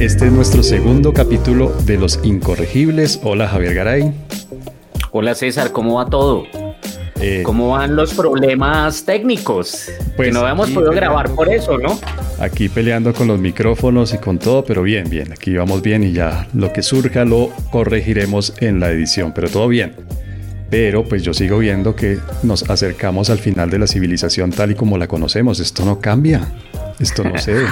Este es nuestro segundo capítulo de Los Incorregibles. Hola Javier Garay. Hola César, ¿cómo va todo? Eh, ¿Cómo van los problemas técnicos? Pues que no habíamos podido grabar por eso, ¿no? Aquí peleando con los micrófonos y con todo, pero bien, bien, aquí vamos bien y ya lo que surja lo corregiremos en la edición, pero todo bien. Pero pues yo sigo viendo que nos acercamos al final de la civilización tal y como la conocemos. Esto no cambia, esto no se...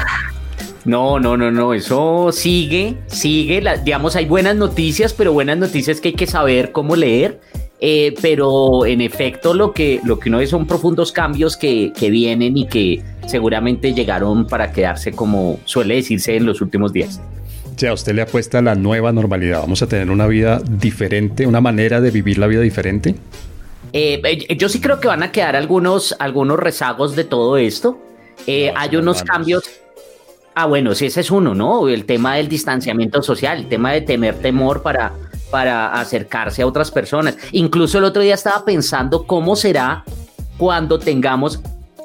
No, no, no, no, eso sigue, sigue, digamos, hay buenas noticias, pero buenas noticias que hay que saber cómo leer, eh, pero en efecto lo que, lo que uno ve son profundos cambios que, que vienen y que seguramente llegaron para quedarse como suele decirse en los últimos días. Ya, usted le apuesta a la nueva normalidad. ¿Vamos a tener una vida diferente, una manera de vivir la vida diferente? Eh, eh, yo sí creo que van a quedar algunos, algunos rezagos de todo esto. hay unos cambios Ah, bueno, sí, ese es uno, ¿no? El tema del distanciamiento social, el tema de tener temor para, para acercarse a otras personas. Incluso el otro día estaba pensando cómo será cuando tengamos,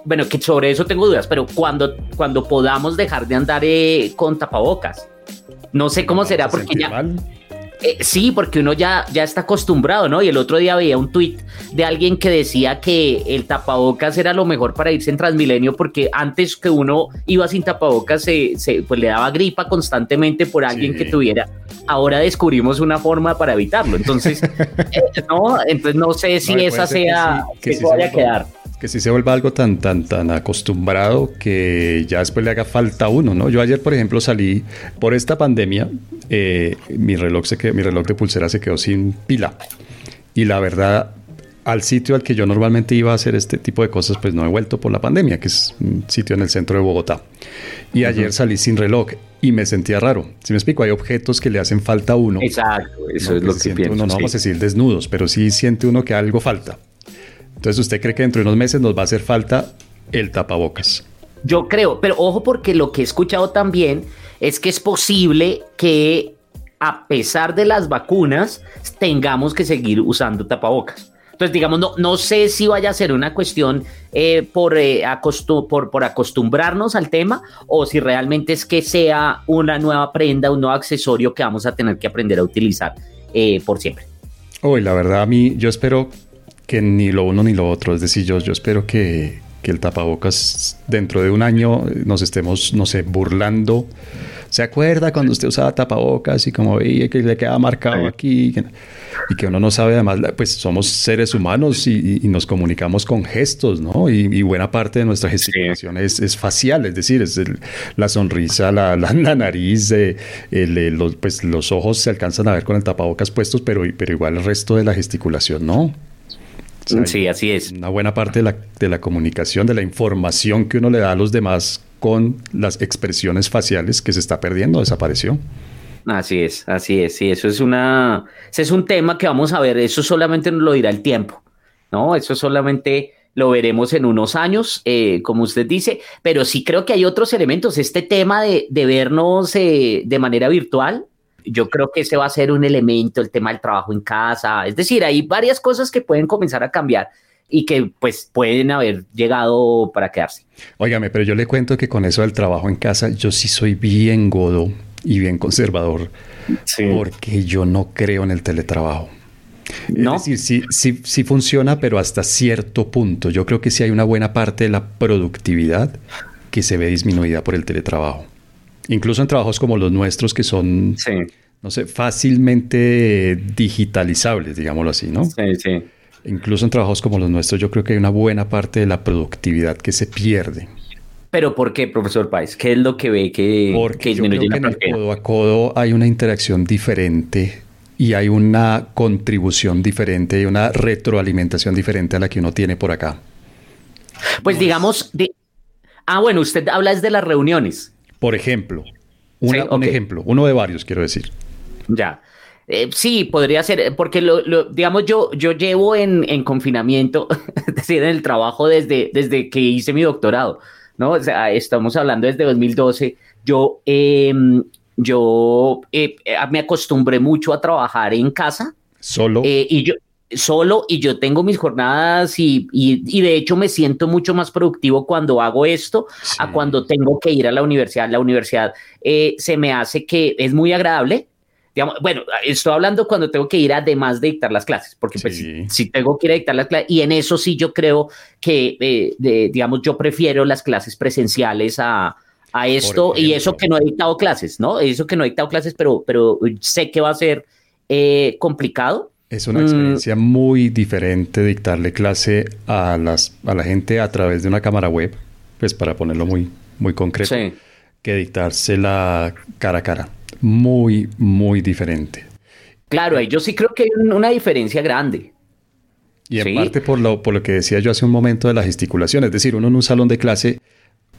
bueno, que sobre eso tengo dudas, pero cuando, cuando podamos dejar de andar eh, con tapabocas. No sé cómo será porque ya... Eh, sí, porque uno ya, ya está acostumbrado, ¿no? Y el otro día veía un tuit de alguien que decía que el tapabocas era lo mejor para irse en Transmilenio porque antes que uno iba sin tapabocas se, pues le daba gripa constantemente por alguien que tuviera. Ahora descubrimos una forma para evitarlo. Entonces, eh, no, entonces no sé si esa sea que, vaya a quedar que si se vuelva algo tan, tan, tan acostumbrado que ya después le haga falta uno, ¿no? Yo ayer, por ejemplo, salí por esta pandemia, eh, mi, reloj se mi reloj de pulsera se quedó sin pila. Y la verdad, al sitio al que yo normalmente iba a hacer este tipo de cosas, pues no he vuelto por la pandemia, que es un sitio en el centro de Bogotá. Y ayer salí sin reloj y me sentía raro. Si me explico, hay objetos que le hacen falta a uno. Exacto, eso es lo que pienso. Uno, no vamos a decir desnudos, pero sí siente uno que algo falta. Entonces, ¿usted cree que dentro de unos meses nos va a hacer falta el tapabocas? Yo creo, pero ojo porque lo que he escuchado también es que es posible que a pesar de las vacunas tengamos que seguir usando tapabocas. Entonces, digamos, no, no sé si vaya a ser una cuestión eh, por, eh, por, por, acostumbrarnos al tema o si realmente es que sea una nueva prenda, un nuevo accesorio que vamos a tener que aprender a utilizar eh, por siempre. Hoy, la verdad, a mí, yo espero que ni lo uno ni lo otro. Es decir, yo, yo espero que, que el tapabocas dentro de un año nos estemos, no sé, burlando. ¿Se acuerda cuando usted usaba tapabocas y como veía que le quedaba marcado aquí? y que uno no sabe, además, pues somos seres humanos y, nos comunicamos con gestos, ¿no? Y, buena parte de nuestra gesticulación es, facial, es decir, es la sonrisa, la, la, nariz, eh, los, pues los ojos se alcanzan a ver con el tapabocas puestos, pero, pero igual el resto de la gesticulación, ¿no? Sí, así es. Una buena parte de la, de la comunicación, de la información que uno le da a los demás con las expresiones faciales que se está perdiendo, desapareció. Así es, así es, sí, eso es una, ese es un tema que vamos a ver, eso solamente nos lo dirá el tiempo, ¿no? Eso solamente lo veremos en unos años, eh, como usted dice, pero sí creo que hay otros elementos, este tema de, de vernos eh, de manera virtual, yo creo que ese va a ser un elemento, el tema del trabajo en casa. Es decir, hay varias cosas que pueden comenzar a cambiar y que pues pueden haber llegado para quedarse. Óigame, pero yo le cuento que con eso del trabajo en casa, yo sí soy bien godo y bien conservador, porque yo no creo en el teletrabajo. ¿No? Es decir, sí, sí, sí funciona, pero hasta cierto punto. Yo creo que sí hay una buena parte de la productividad que se ve disminuida por el teletrabajo. Incluso en trabajos como los nuestros que son, no sé, fácilmente digitalizables, digámoslo así, ¿no? Sí, sí. Incluso en trabajos como los nuestros yo creo que hay una buena parte de la productividad que se pierde. ¿Pero por qué, profesor Páez? ¿Qué es lo que ve que, Porque yo creo que en el codo a codo hay una interacción diferente y hay una contribución diferente y una retroalimentación diferente a la que uno tiene por acá. Pues digamos, de... ah, bueno, usted habla es de las reuniones. Por ejemplo, un ejemplo, uno de varios, quiero decir. Ya. Eh, sí, podría ser, porque lo, digamos, yo, yo llevo en, en confinamiento, es decir, en el trabajo desde, desde que hice mi doctorado, ¿no? O sea, estamos hablando desde 2012. Yo, em, yo eh, me acostumbré mucho a trabajar en casa. Solo. Eh, y yo, solo y yo tengo mis jornadas y, y, de hecho me siento mucho más productivo cuando hago esto a cuando tengo que ir a la universidad. La universidad eh, se me hace que es muy agradable. Digamos, bueno, estoy hablando cuando tengo que ir además de dictar las clases, porque pues si, tengo que ir a dictar las clases, y en eso sí yo creo que, eh, digamos, yo prefiero las clases presenciales a, a esto y eso que no he dictado clases, ¿no? Eso que no he dictado clases, pero, pero sé que va a ser eh, complicado. Es una experiencia mm. muy diferente dictarle clase a, las, a la gente a través de una cámara web, pues para ponerlo muy, muy concreto, que dictársela cara a cara. Muy, muy diferente. Claro, yo sí creo que hay una diferencia grande. Y en parte por lo, por lo que decía yo hace un momento de la gesticulación, es decir, uno en un salón de clase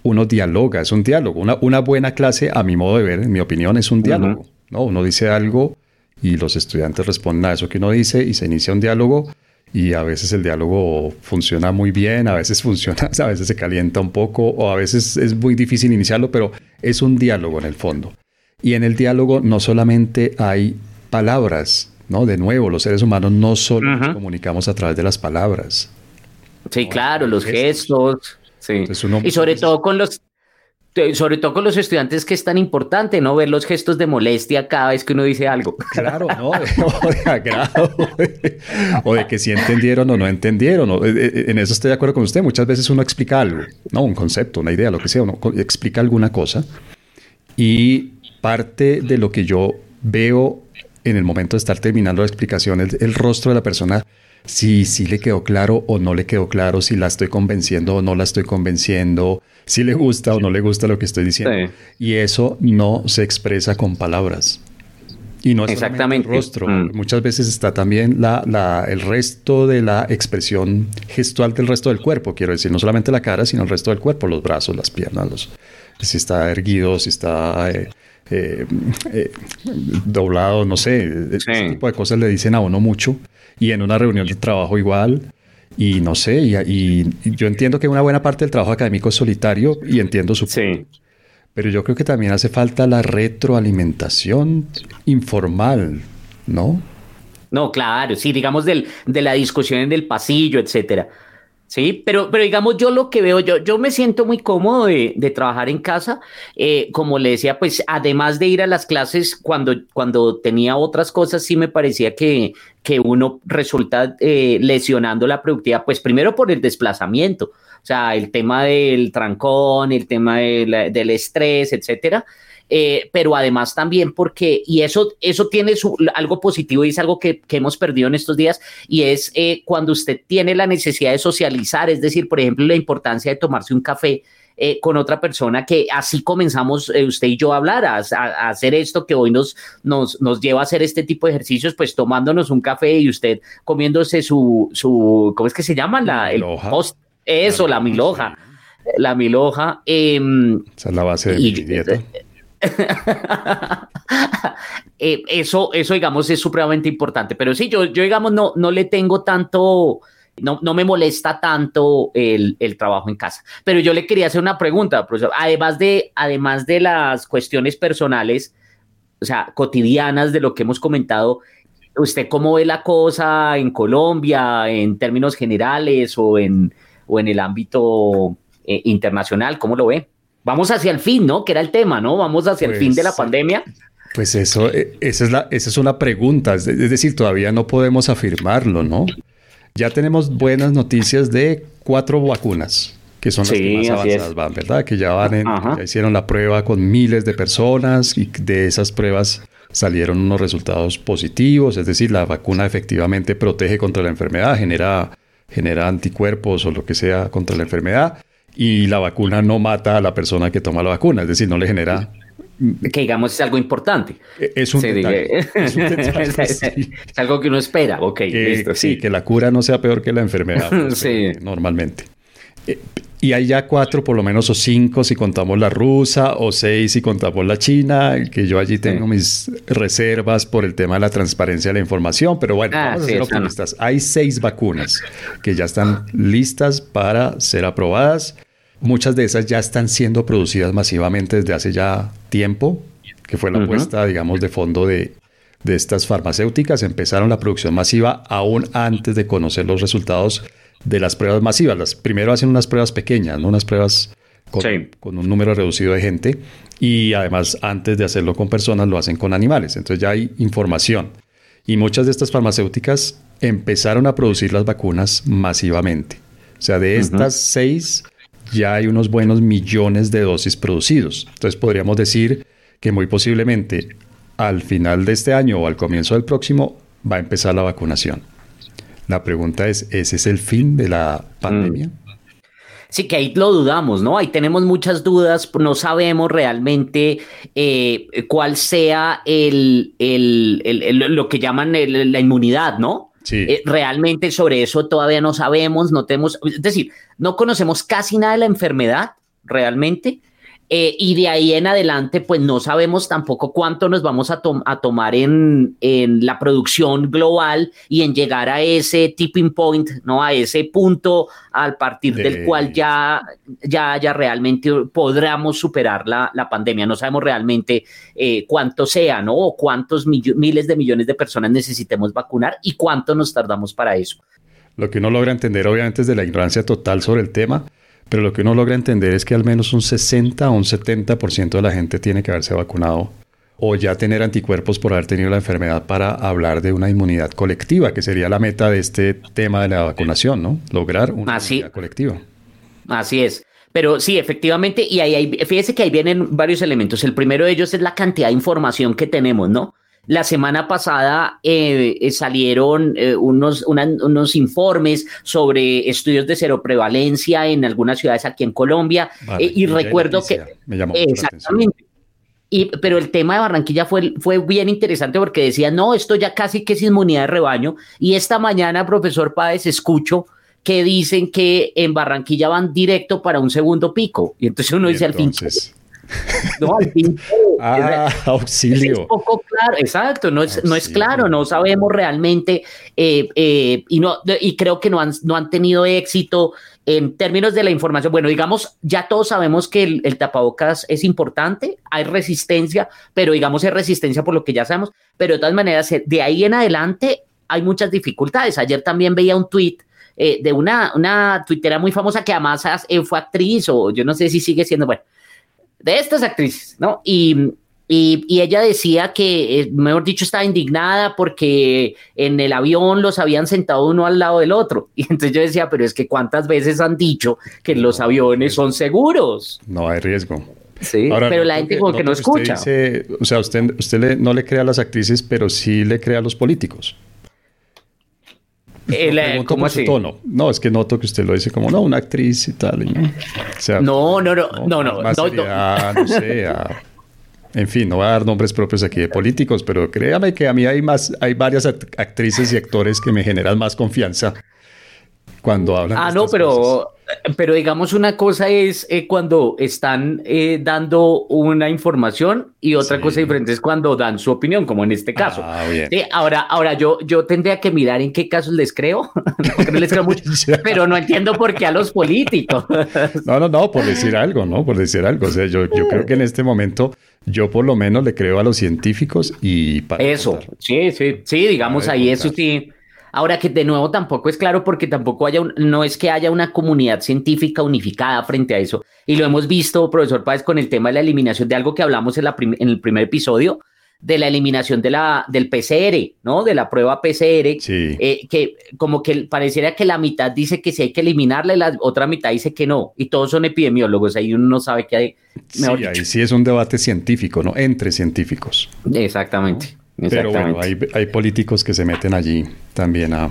uno dialoga, es un diálogo. Una, una, buena clase, a mi modo de ver, en mi opinión, es un diálogo. ¿no? Uno dice algo y los estudiantes responden a eso que uno dice y se inicia un diálogo y a veces el diálogo funciona muy bien, a veces funciona, a veces se calienta un poco o a veces es muy difícil iniciarlo, pero es un diálogo en el fondo. Y en el diálogo no solamente hay palabras, ¿no? De nuevo, los seres humanos no solo nos comunicamos a través de las palabras. Sí, claro, los gestos Sí. y sobre todo con los sobre todo con los estudiantes que es tan importante, ¿no? Ver los gestos de molestia cada vez que uno dice algo. Claro, ¿no? de agrado, o de que si entendieron o no entendieron. Eh, eh, en eso estoy de acuerdo con usted. Muchas veces uno explica algo, ¿no? Un concepto, una idea, lo que sea. Uno explica alguna cosa y parte de lo que yo veo en el momento de estar terminando la explicación, el, el rostro de la persona si sí le quedó claro o no le quedó claro, si la estoy convenciendo o no la estoy convenciendo, si le gusta o no le gusta lo que estoy diciendo. Y eso no se expresa con palabras. Y no es Exactamente. el rostro. Mm. Muchas veces está también la, la, el resto de la expresión gestual del resto del cuerpo. Quiero decir, no solamente la cara, sino el resto del cuerpo, los brazos, las piernas, los, si está erguido, si está eh, eh, eh, doblado, no sé. Ese tipo de cosas le dicen a uno mucho y en una reunión de trabajo igual. Y no sé, y, yo entiendo que una buena parte del trabajo académico es solitario y entiendo su sí. Pero yo creo que también hace falta la retroalimentación informal, ¿no? No, claro, sí, digamos del, de la discusión en el pasillo, etcétera. Sí, pero, pero digamos, yo lo que veo, yo, yo me siento muy cómodo de, de trabajar en casa. Eh, como le decía, pues además de ir a las clases, cuando, cuando tenía otras cosas, sí me parecía que, que uno resulta eh, lesionando la productividad, pues primero por el desplazamiento, o sea, el tema del trancón, el tema del estrés, etcétera. Eh, pero además también porque, y eso, eso tiene su, algo positivo y es algo que, hemos perdido en estos días, y es eh, cuando usted tiene la necesidad de socializar, es decir, por ejemplo, la importancia de tomarse un café. Eh, con otra persona que así comenzamos usted y yo a hablar, a, hacer esto que hoy nos, nos, nos lleva a hacer este tipo de ejercicios, pues tomándonos un café y usted comiéndose su, su ¿cómo es que se llama? La, el post, eso, la, miloja. La miloja. Em, Esa es la base de mi dieta. Eh, eso, eso, digamos, es supremamente importante. Pero sí, yo, yo digamos, no, no le tengo tanto, no, no me molesta tanto el, el, trabajo en casa. Pero yo le quería hacer una pregunta, profesor. Además de, además de las cuestiones personales, o sea, cotidianas de lo que hemos comentado, ¿usted cómo ve la cosa en Colombia en términos generales o en, o en el ámbito eh, internacional? ¿Cómo lo ve? Vamos hacia el fin, ¿no? Que era el tema, ¿no? Vamos hacia el fin de la pues, pandemia. Pues eso, eh, esa es, la, esa es una pregunta, es, decir, todavía no podemos afirmarlo, ¿no? Ya tenemos buenas noticias de cuatro vacunas, que son las que más avanzadas van, ¿verdad? Que ya van en, ya hicieron la prueba con miles de personas y de esas pruebas salieron unos resultados positivos, es decir, la vacuna efectivamente protege contra la enfermedad, genera, genera anticuerpos o lo que sea contra la enfermedad y la vacuna no mata a la persona que toma la vacuna, es decir, no le genera que digamos es algo importante. E-, es un, es, algo que uno espera. Ok, listo, sí. que la cura no sea peor que la enfermedad. Pues, sí. Normalmente. Eh, y hay ya cuatro, por lo menos, o cinco si contamos la rusa, o seis si contamos la china, que yo allí tengo mis reservas por el tema de la transparencia de la información, pero bueno, ah, vamos a ser optimistas. Hay seis vacunas que ya están listas para ser aprobadas. Muchas de esas ya están siendo producidas masivamente desde hace ya tiempo, que fue la apuesta, digamos, de fondo de, de estas farmacéuticas empezaron la producción masiva aún antes de conocer los resultados de las pruebas masivas. Las, primero hacen unas pruebas pequeñas, ¿no? unas pruebas con, un número reducido de gente y además antes de hacerlo con personas lo hacen con animales. Entonces ya hay información. Y muchas de estas farmacéuticas empezaron a producir las vacunas masivamente. O sea, de estas seis ya hay unos buenos millones de dosis producidos. Entonces podríamos decir que muy posiblemente al final de este año o al comienzo del próximo va a empezar la vacunación. La pregunta es, ¿ese es el fin de la pandemia? Mm. Sí, que ahí lo dudamos, ¿no? Ahí tenemos muchas dudas, no sabemos realmente eh, cuál sea el, lo que llaman la inmunidad, ¿no? Eh, realmente sobre eso todavía no sabemos, no tenemos, es decir, no conocemos casi nada de la enfermedad realmente. Eh, y de ahí en adelante, pues no sabemos tampoco cuánto nos vamos a, a tomar en, en, la producción global y en llegar a ese tipping point, ¿no? A ese punto al partir del cual ya, ya, ya realmente podremos superar la, la pandemia. No sabemos realmente eh, cuánto sea, ¿no? O cuántos miles de millones de personas necesitemos vacunar y cuánto nos tardamos para eso. Lo que uno logra entender, obviamente, es de la ignorancia total sobre el tema pero lo que uno logra entender es que al menos un 60 o un 70% de la gente tiene que haberse vacunado o ya tener anticuerpos por haber tenido la enfermedad para hablar de una inmunidad colectiva, que sería la meta de este tema de la vacunación, ¿no? Lograr una inmunidad colectiva. Así es. Pero sí, efectivamente, y ahí, ahí, fíjese que ahí vienen varios elementos. El primero de ellos es la cantidad de información que tenemos, ¿no? La semana pasada eh, eh, salieron eh, unos, unos informes sobre estudios de seroprevalencia en algunas ciudades aquí en Colombia. y recuerdo que... Me llamó exactamente. Y, pero el tema de Barranquilla fue, fue bien interesante porque decía, no, esto ya casi que es inmunidad de rebaño. Y esta mañana, profesor Páez, escucho que dicen que en Barranquilla van directo para un segundo pico. Y entonces uno dice al fin, no, al fin. ah, auxilio. Es poco claro, exacto, no es, no es claro, no sabemos realmente eh, eh, y, no, y creo que no han, no han tenido éxito en términos de la información. Bueno, digamos, ya todos sabemos que el, tapabocas es importante, hay resistencia, pero digamos, hay resistencia por lo que ya sabemos, pero de todas maneras, eh, de ahí en adelante hay muchas dificultades. Ayer también veía un tweet de una, una tuitera muy famosa que además fue actriz o yo no sé si sigue siendo, bueno, de estas actrices, ¿no? Y, y, ella decía que, eh, mejor dicho, estaba indignada porque en el avión los habían sentado uno al lado del otro. Y entonces yo decía, pero es que cuántas veces han dicho que los aviones son seguros. No hay riesgo. Sí, pero la gente como que no escucha. o sea, usted, usted no le crea a las actrices, pero sí le crea a los políticos. El, ¿Cómo así? Tono. No, es que noto que usted lo dice como, no, una actriz y tal. ¿no? O sea, no, no, no, no, no. no, no, sé, en fin, no voy a dar nombres propios aquí de políticos, pero créame que a mí hay más, hay varias actrices y actores que me generan más confianza cuando hablan. Ah, no, pero pero digamos una cosa es eh, cuando están eh, dando una información y otra cosa diferente es cuando dan su opinión, como en este caso. Ah, ahora, ahora yo, yo tendría que mirar en qué casos les creo, no les creo mucho, pero no entiendo por qué a los políticos. no, no, no, por decir algo, ¿no? Por decir algo. O sea, yo, yo creo que en este momento yo por lo menos le creo a los científicos y para Eso, sí, sí, sí, digamos ahí eso sí Ahora que de nuevo tampoco es claro porque tampoco haya no es que haya una comunidad científica unificada frente a eso. Y lo hemos visto, profesor Páez, con el tema de la eliminación de algo que hablamos en, la en el primer episodio, de la eliminación de la, del PCR, ¿no? De la prueba PCR, eh, que como que pareciera que la mitad dice que sí hay que eliminarla y la otra mitad dice que no, y todos son epidemiólogos, ahí uno no sabe qué hay. Sí, ahí sí es un debate científico, ¿no? Entre científicos. Exactamente. Pero bueno, hay, hay, políticos que se meten allí también a,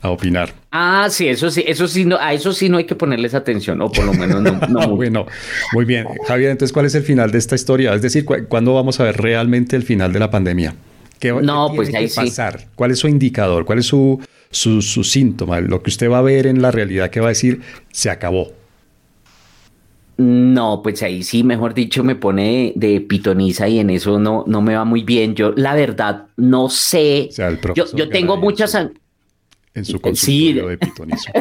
a, opinar. Ah, sí, eso sí, eso sí, no, a eso sí no hay que ponerles atención, o por lo menos no. no bueno, muy bien. Javier, entonces, ¿cuál es el final de esta historia? Es decir, ¿cuándo vamos a ver realmente el final de la pandemia? ¿Qué, no, pues tiene que pasar? ¿Cuál es su indicador? ¿Cuál es su, su, su síntoma? Lo que usted va a ver en la realidad que va a decir, se acabó. No, pues ahí sí, mejor dicho, me pone de, pitoniza y en eso no, no me va muy bien. Yo, la verdad, no sé. yo, tengo muchas. En su consultorio de pitonizo.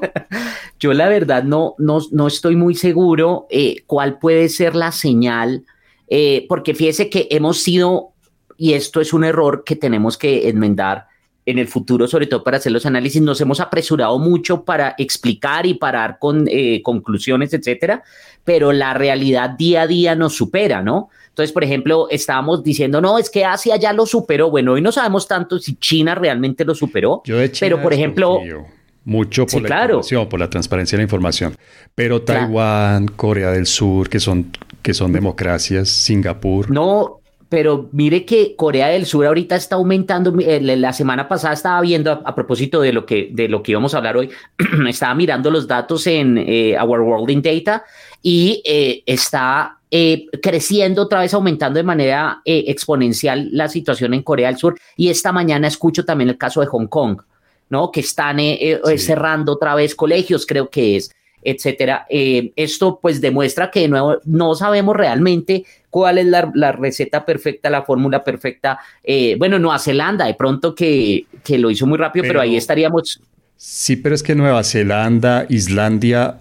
yo, la verdad, no, no, no estoy muy seguro eh, cuál puede ser la señal, eh, porque fíjese que hemos sido y esto es un error que tenemos que enmendar en el futuro, sobre todo para hacer los análisis, nos hemos apresurado mucho para explicar y para dar con eh, conclusiones, etcétera, pero la realidad día a día nos supera, ¿no? Entonces, por ejemplo, estábamos diciendo, no, es que Asia ya lo superó. Bueno, hoy no sabemos tanto si China realmente lo superó, pero por ejemplo, mucho por la información, por la transparencia de la información. Pero Taiwán, Corea del Sur, que son, que son democracias, Singapur. No, pero mire que Corea del Sur ahorita está aumentando. Eh, la semana pasada estaba viendo, a, propósito de lo, que, de lo que íbamos a hablar hoy, estaba mirando los datos en eh, Our World in Data y eh, está creciendo otra vez, aumentando de manera exponencial la situación en Corea del Sur. Y esta mañana escucho también el caso de Hong Kong, ¿no? Que están cerrando otra vez colegios, creo que es etcétera. esto pues demuestra que de nuevo no sabemos realmente cuál es la, receta perfecta, la fórmula perfecta. Eh, bueno, Nueva Zelanda, de pronto que, lo hizo muy rápido, pero, ahí estaríamos. Sí, pero es que Nueva Zelanda, Islandia,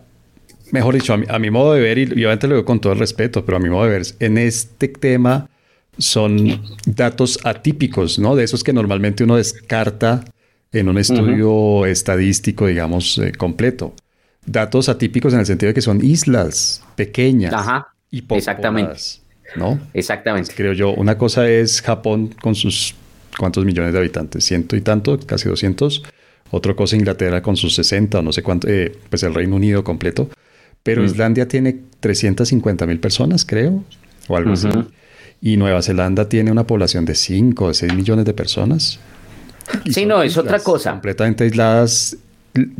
mejor dicho, a mi, modo de ver, y obviamente lo digo con todo el respeto, pero a mi modo de ver, en este tema son datos atípicos, ¿no? De esos que normalmente uno descarta en un estudio estadístico, digamos, eh, completo. Datos atípicos en el sentido de que son islas pequeñas y poco Exactamente. ¿no? Exactamente. Creo yo. Una cosa es Japón con sus cuántos millones de habitantes, ciento y tanto, casi 200. Otra cosa Inglaterra con sus 60 o no sé cuánto, eh, pues el Reino Unido completo. Pero mm. Islandia tiene 350 mil personas, creo, o algo así. Y Nueva Zelanda tiene una población de 5 o 6 millones de personas. sí, no, es otra cosa. Completamente aisladas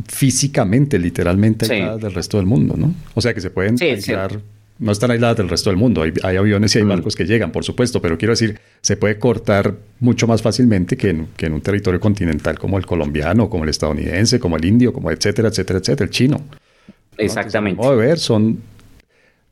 físicamente, literalmente aisladas del resto del mundo, ¿no? O sea que se pueden sí, no están aisladas del resto del mundo. Hay, aviones y hay mm. barcos que llegan, por supuesto, pero quiero decir, se puede cortar mucho más fácilmente que en, un territorio continental como el colombiano, como el estadounidense, como el indio, como etcétera, etcétera, etcétera, el chino. Exactamente. Entonces, ver, son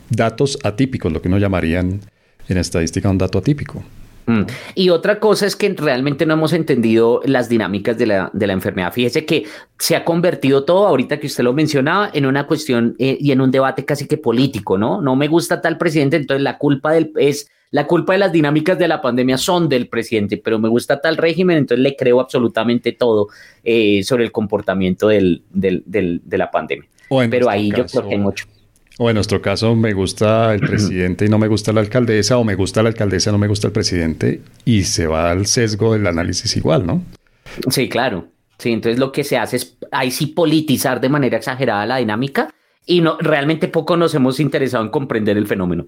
datos atípicos, lo que uno llamarían en estadística un dato atípico. Mm. Y otra cosa es que realmente no hemos entendido las dinámicas de la, de la, enfermedad. Fíjese que se ha convertido todo, ahorita que usted lo mencionaba, en una cuestión eh, y en un debate casi que político, ¿no? No me gusta tal presidente, entonces la culpa del, es la culpa de las dinámicas de la pandemia son del presidente, pero me gusta tal régimen, entonces le creo absolutamente todo eh, sobre el comportamiento del, del, de la pandemia. Pero ahí yo creo que hay mucho. O en nuestro caso, me gusta el presidente y no me gusta la alcaldesa, o me gusta la alcaldesa y no me gusta el presidente, y se va al sesgo del análisis igual, ¿no? Sí, claro. Sí, entonces lo que se hace es ahí sí politizar de manera exagerada la dinámica y no realmente poco nos hemos interesado en comprender el fenómeno.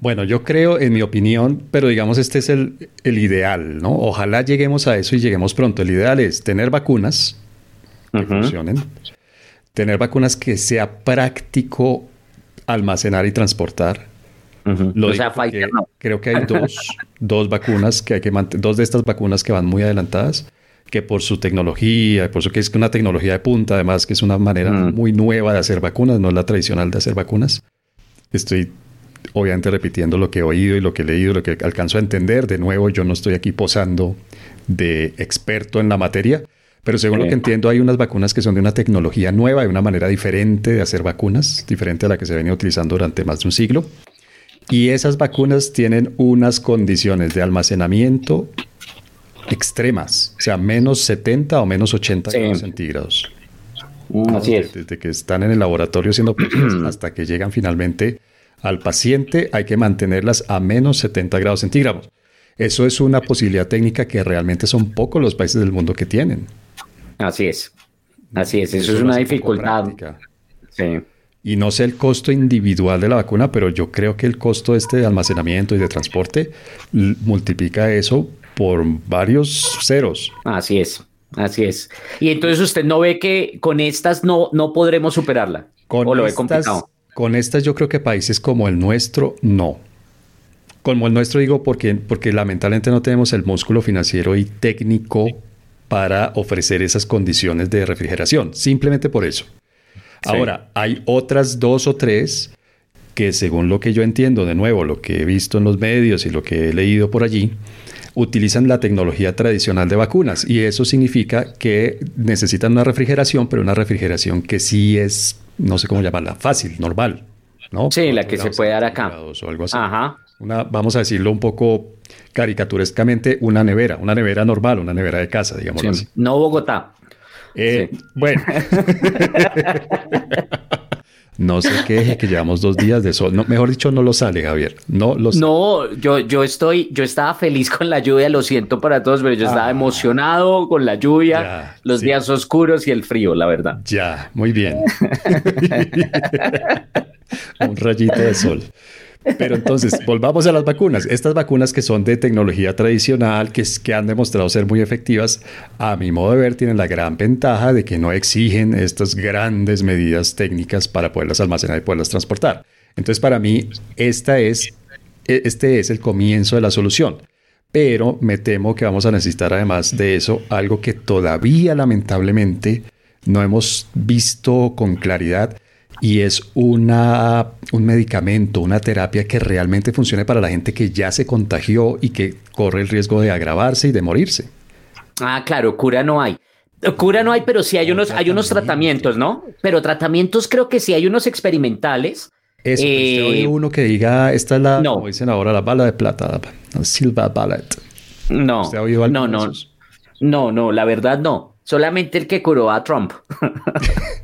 Bueno, yo creo, en mi opinión, pero digamos este es el, el ideal, ¿no? Ojalá lleguemos a eso y lleguemos pronto. El ideal es tener vacunas que funcionen, tener vacunas que sea práctico almacenar y transportar. o sea, Creo que hay dos, dos vacunas que hay que mantener, dos de estas vacunas que van muy adelantadas, que por su tecnología, por eso que es una tecnología de punta, además que es una manera muy nueva de hacer vacunas, no es la tradicional de hacer vacunas. Estoy obviamente repitiendo lo que he oído y lo que he leído, lo que alcanzo a entender. De nuevo, yo no estoy aquí posando de experto en la materia, pero según lo que entiendo, hay unas vacunas que son de una tecnología nueva, de una manera diferente de hacer vacunas, diferente a la que se venía utilizando durante más de un siglo. Y esas vacunas tienen unas condiciones de almacenamiento extremas, o sea, menos 70 o menos 80 grados centígrados. Así es. Desde que están en el laboratorio siendo hasta que llegan finalmente al paciente, hay que mantenerlas a menos 70 grados centígrados. Eso es una posibilidad técnica que realmente son pocos los países del mundo que tienen. Así es. Así es. Eso, es una dificultad. Sí. Y no sé el costo individual de la vacuna, pero yo creo que el costo este de almacenamiento y de transporte multiplica eso por varios ceros. Así es. Así es. Y entonces usted no ve que con estas no, no podremos superarla. Con ¿O lo ve complicado? Con estas yo creo que países como el nuestro no. Como el nuestro digo porque, porque lamentablemente no tenemos el músculo financiero y técnico para ofrecer esas condiciones de refrigeración, simplemente por eso. Ahora, hay otras dos o tres que según lo que yo entiendo, de nuevo, lo que he visto en los medios y lo que he leído por allí, utilizan la tecnología tradicional de vacunas y eso significa que necesitan una refrigeración, pero una refrigeración que sí es, no sé cómo llamarla, fácil, normal, ¿no? Sí, la que se puede dar acá. O algo así. Ajá. Una, vamos a decirlo un poco caricaturescamente, una nevera, una nevera normal, una nevera de casa, digamos así. No Bogotá. Eh, bueno. No se queje que llevamos dos días de sol. No, mejor dicho, no lo sale, Javier. No lo No, yo, yo estoy, yo estaba feliz con la lluvia, lo siento para todos, pero yo estaba ah. emocionado con la lluvia, los días oscuros y el frío, la verdad. Ya, muy bien. Un rayito de sol. Pero entonces, volvamos a las vacunas. Estas vacunas que son de tecnología tradicional, que, han demostrado ser muy efectivas, a mi modo de ver, tienen la gran ventaja de que no exigen estas grandes medidas técnicas para poderlas almacenar y poderlas transportar. Entonces, para mí, esta es, e, este es el comienzo de la solución. Pero me temo que vamos a necesitar, además de eso, algo que todavía lamentablemente no hemos visto con claridad y es una, un medicamento, una terapia que realmente funcione para la gente que ya se contagió y que corre el riesgo de agravarse y de morirse. Ah, claro, cura no hay. Cura no hay, pero sí hay unos, hay unos tratamientos, ¿no? Pero tratamientos creo que sí hay unos experimentales. Eso, eh, uno que diga, esta es la, no. como dicen ahora, la bala de plata, la silver ballet. No, no, no, no, no, la verdad no. Solamente el que curó a Trump.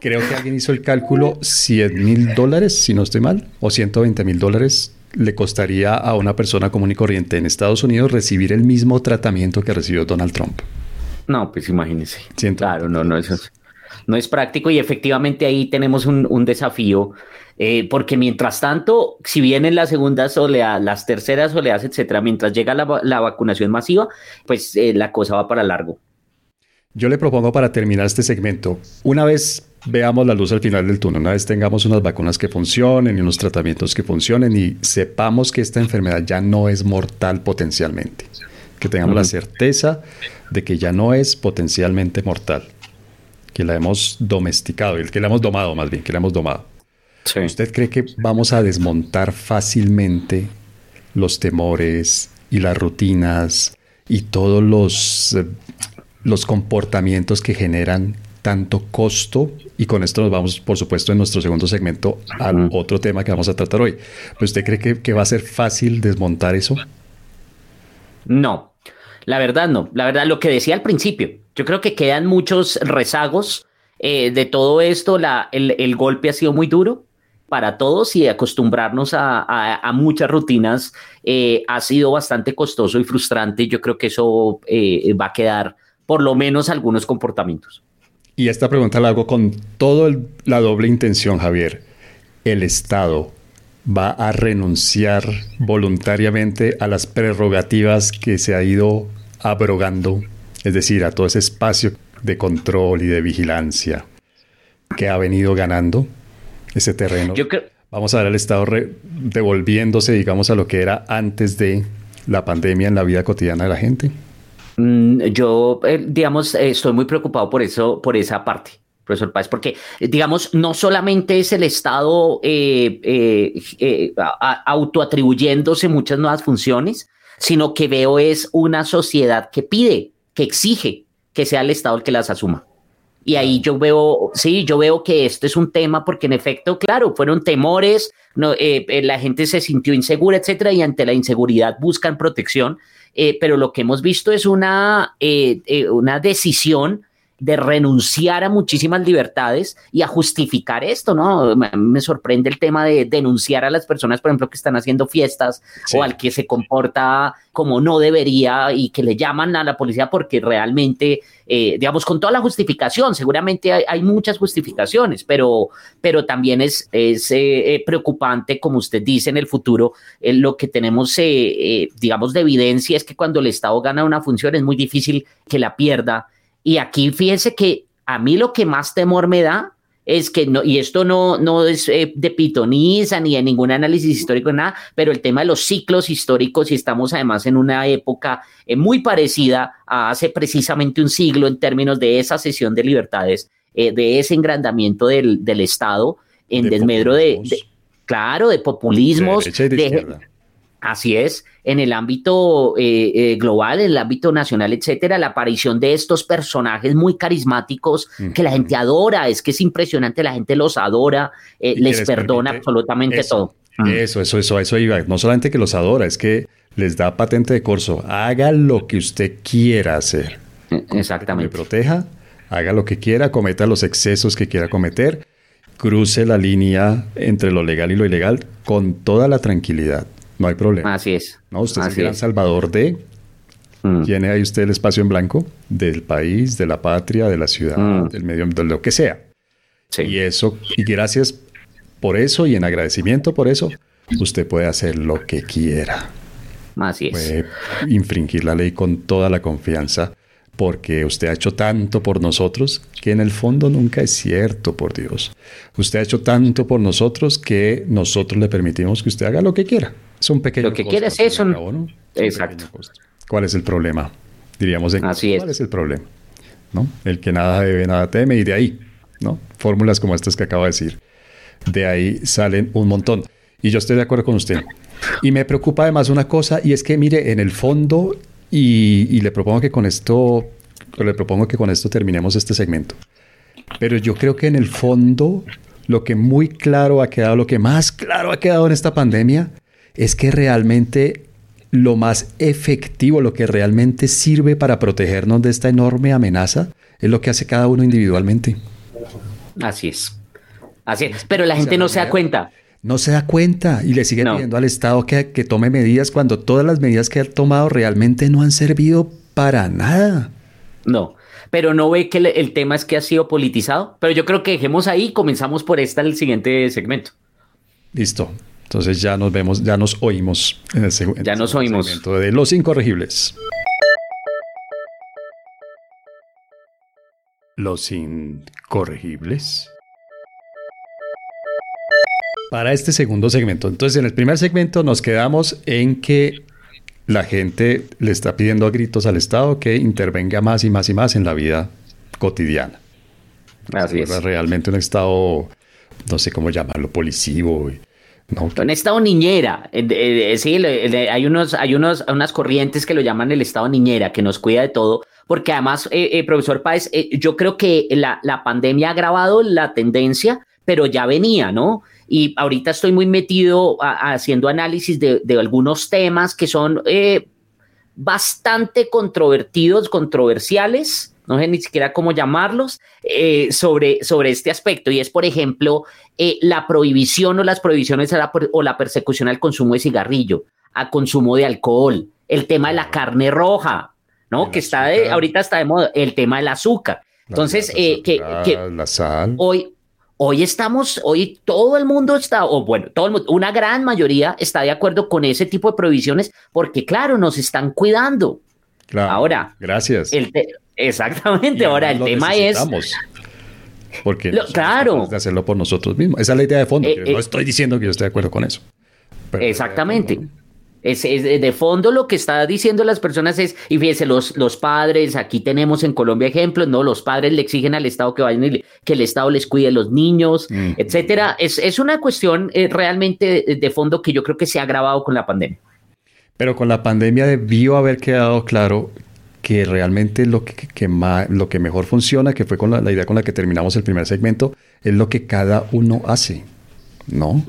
Creo que alguien hizo el cálculo 100 mil dólares, si no estoy mal, o 120 mil dólares le costaría a una persona común y corriente en Estados Unidos recibir el mismo tratamiento que recibió Donald Trump. No, pues imagínese. Claro, no, no, eso es, no es práctico y efectivamente ahí tenemos un, desafío, eh, porque mientras tanto, si vienen las segundas oleadas, las terceras oleadas, etcétera, mientras llega la, vacunación masiva, pues eh, la cosa va para largo. Yo le propongo para terminar este segmento, una vez veamos la luz al final del túnel, una vez tengamos unas vacunas que funcionen y unos tratamientos que funcionen y sepamos que esta enfermedad ya no es mortal potencialmente, que tengamos la certeza de que ya no es potencialmente mortal, que la hemos domesticado, que la hemos domado más bien, que la hemos domado. ¿Usted cree que vamos a desmontar fácilmente los temores y las rutinas y todos los eh, los comportamientos que generan tanto costo y con esto nos vamos, por supuesto, en nuestro segundo segmento al otro tema que vamos a tratar hoy. ¿Usted cree que, va a ser fácil desmontar eso? No, la verdad no. La verdad, lo que decía al principio, yo creo que quedan muchos rezagos eh, de todo esto. La, el, golpe ha sido muy duro para todos y acostumbrarnos a, muchas rutinas eh, ha sido bastante costoso y frustrante. Yo creo que eso eh, va a quedar por lo menos algunos comportamientos. Y esta pregunta la hago con toda la doble intención, Javier. ¿El Estado va a renunciar voluntariamente a las prerrogativas que se ha ido abrogando? Es decir, a todo ese espacio de control y de vigilancia que ha venido ganando ese terreno. Vamos a ver al Estado devolviéndose, digamos, a lo que era antes de la pandemia en la vida cotidiana de la gente. Mm, yo, eh, digamos, estoy muy preocupado por eso, por esa parte, profesor Páez, porque, digamos, no solamente es el Estado eh, eh, autoatribuyéndose muchas nuevas funciones, sino que veo es una sociedad que pide, que exige que sea el Estado el que las asuma. Y ahí yo veo, sí, yo veo que esto es un tema porque en efecto, claro, fueron temores, no, la gente se sintió insegura, etcétera, y ante la inseguridad buscan protección. Eh, pero lo que hemos visto es una, eh, eh, una decisión de renunciar a muchísimas libertades y a justificar esto, ¿no? Me, sorprende el tema de denunciar a las personas, por ejemplo, que están haciendo fiestas o al que se comporta como no debería y que le llaman a la policía porque realmente, eh, digamos, con toda la justificación, seguramente hay, muchas justificaciones, pero, pero también es, es eh, eh, preocupante, como usted dice, en el futuro, lo que tenemos, digamos, de evidencia es que cuando el Estado gana una función es muy difícil que la pierda y aquí fíjense que a mí lo que más temor me da es que no, y esto no, no es eh, de pitoniza ni de ningún análisis histórico, nada, pero el tema de los ciclos históricos, y estamos además en una época eh, muy parecida a hace precisamente un siglo en términos de esa sesión de libertades, eh, de ese engrandamiento del, del Estado en desmedro de, claro, de populismos, de, Así es, en el ámbito eh, eh, global, en el ámbito nacional, etcétera, la aparición de estos personajes muy carismáticos que la gente adora, es que es impresionante, la gente los adora, eh, les, perdona absolutamente todo. Mm. Eso, eso, eso, eso iba. No solamente que los adora, es que les da patente de corso. Haga lo que usted quiera hacer. E, exactamente. Que me proteja, haga lo que quiera, cometa los excesos que quiera cometer, cruce la línea entre lo legal y lo ilegal con toda la tranquilidad. No hay problema. Así es. ¿No? Usted es el salvador de... Mm. Tiene ahí usted el espacio en blanco del país, de la patria, de la ciudad, mm. del medio, de lo que sea. Sí. Y eso, y gracias por eso y en agradecimiento por eso, usted puede hacer lo que quiera. Así es. Puede infringir la ley con toda la confianza porque usted ha hecho tanto por nosotros que en el fondo nunca es cierto, por Dios. Usted ha hecho tanto por nosotros que nosotros le permitimos que usted haga lo que quiera. Es un pequeño Lo que quiera es eso. Exacto. ¿Cuál es el problema? Diríamos, Así ¿cuál es. el problema? ¿No? El que nada debe, nada teme y de ahí, ¿no? Fórmulas como estas que acabo de decir. De ahí salen un montón. Y yo estoy de acuerdo con usted. Y me preocupa además una cosa, y es que, mire, en el fondo, y, le propongo que con esto, le propongo que con esto terminemos este segmento. Pero yo creo que en el fondo, lo que muy claro ha quedado, lo que más claro ha quedado en esta pandemia, es que realmente lo más efectivo, lo que realmente sirve para protegernos de esta enorme amenaza, es lo que hace cada uno individualmente. Así es. Así es. Pero la gente no se da cuenta no se da cuenta y le sigue pidiendo al Estado que, tome medidas cuando todas las medidas que ha tomado realmente no han servido para nada. No, pero no ve que el, tema es que ha sido politizado. Pero yo creo que dejemos ahí y comenzamos por esta el siguiente segmento. Listo. Entonces ya nos vemos, ya nos oímos en el, segundo ya nos oímos. segmento de Los Incorregibles. Los Incorregibles para este segundo segmento. Entonces, en el primer segmento nos quedamos en que la gente le está pidiendo a gritos al Estado que intervenga más y más y más en la vida cotidiana. Así es. Realmente un Estado, no sé cómo llamarlo, policivo. No. Un Estado niñera. Eh, eh, sí, hay, unos, hay unos, unas corrientes que lo llaman el Estado niñera, que nos cuida de todo. Porque además, eh, profesor Páez, yo creo que la, la pandemia ha agravado la tendencia, pero ya venía, ¿no? Y ahorita estoy muy metido haciendo análisis de, algunos temas que son eh, bastante controvertidos, controversiales, no sé ni siquiera cómo llamarlos, eh, sobre, sobre este aspecto. Y es, por ejemplo, eh, la prohibición o las prohibiciones o la persecución al consumo de cigarrillo, al consumo de alcohol, el tema de la carne roja, ¿no? que está de, ahorita está de moda, el tema del azúcar. Entonces, que, que, la sal. Hoy, Hoy estamos, hoy todo el mundo está, o bueno, todo el mundo, una gran mayoría está de acuerdo con ese tipo de prohibiciones porque, claro, nos están cuidando. Claro. Ahora, gracias. exactamente. ahora, el tema es. Porque claro. de hacerlo por nosotros mismos. Esa es la idea de fondo. Eh, no eh, estoy diciendo que yo esté de acuerdo con eso. exactamente. Es, de fondo lo que está diciendo las personas es, y fíjense, los, los padres, aquí tenemos en Colombia ejemplos, ¿no? Los padres le exigen al Estado que vayan y que el Estado les cuide a los niños, etcétera. Es, es, una cuestión eh, realmente de, fondo que yo creo que se ha agravado con la pandemia. Pero con la pandemia debió haber quedado claro que realmente lo que, lo que mejor funciona, que fue con la, idea con la que terminamos el primer segmento, es lo que cada uno hace, ¿no?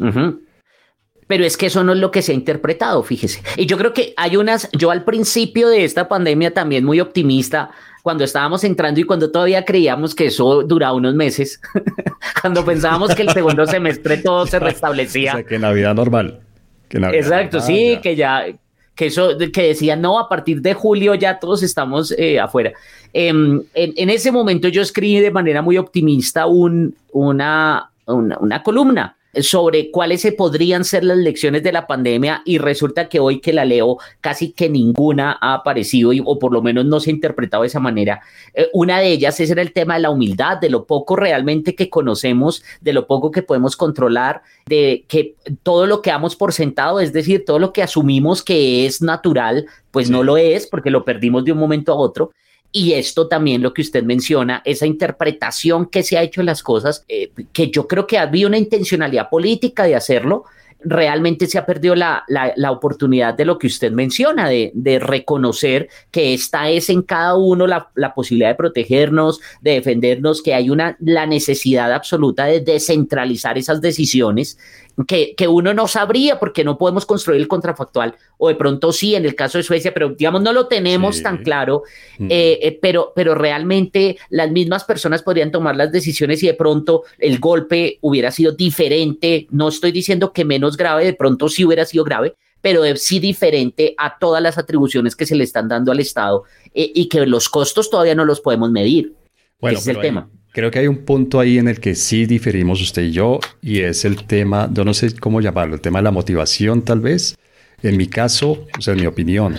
Pero es que eso no es lo que se ha interpretado, fíjese. Y yo creo que hay unas, yo al principio de esta pandemia también muy optimista, cuando estábamos entrando y cuando todavía creíamos que eso duraba unos meses, cuando pensábamos que el segundo semestre todo se restablecía. O sea, que Navidad normal. Que Exacto, sí, que ya, que eso, que decían, no, a partir de julio ya todos estamos eh, afuera. Em, en, ese momento yo escribí de manera muy optimista un, una, una, una columna sobre cuáles se podrían ser las lecciones de la pandemia y resulta que hoy que la leo casi que ninguna ha aparecido o por lo menos no se ha interpretado de esa manera. Eh, una de ellas es el tema de la humildad, de lo poco realmente que conocemos, de lo poco que podemos controlar, de que todo lo que damos por sentado, es decir, todo lo que asumimos que es natural, pues no lo es porque lo perdimos de un momento a otro. Y esto también lo que usted menciona, esa interpretación que se ha hecho de las cosas, eh, que yo creo que ha habido una intencionalidad política de hacerlo, realmente se ha perdido la, oportunidad de lo que usted menciona, de, reconocer que esta es en cada uno la, la, posibilidad de protegernos, de defendernos, que hay una, la necesidad absoluta de descentralizar esas decisiones que, uno no sabría porque no podemos construir el contrafactual, o de pronto sí, en el caso de Suecia, pero digamos no lo tenemos tan claro, mm. eh, eh, pero, pero realmente las mismas personas podrían tomar las decisiones y de pronto el golpe hubiera sido diferente, no estoy diciendo que menos grave, de pronto sí hubiera sido grave, pero sí diferente a todas las atribuciones que se le están dando al Estado eh, y que los costos todavía no los podemos medir. Bueno, Ese es el tema. Creo que hay un punto ahí en el que sí diferimos usted y yo, y es el tema, yo no sé cómo llamarlo, el tema de la motivación tal vez. En mi caso, o sea, en mi opinión,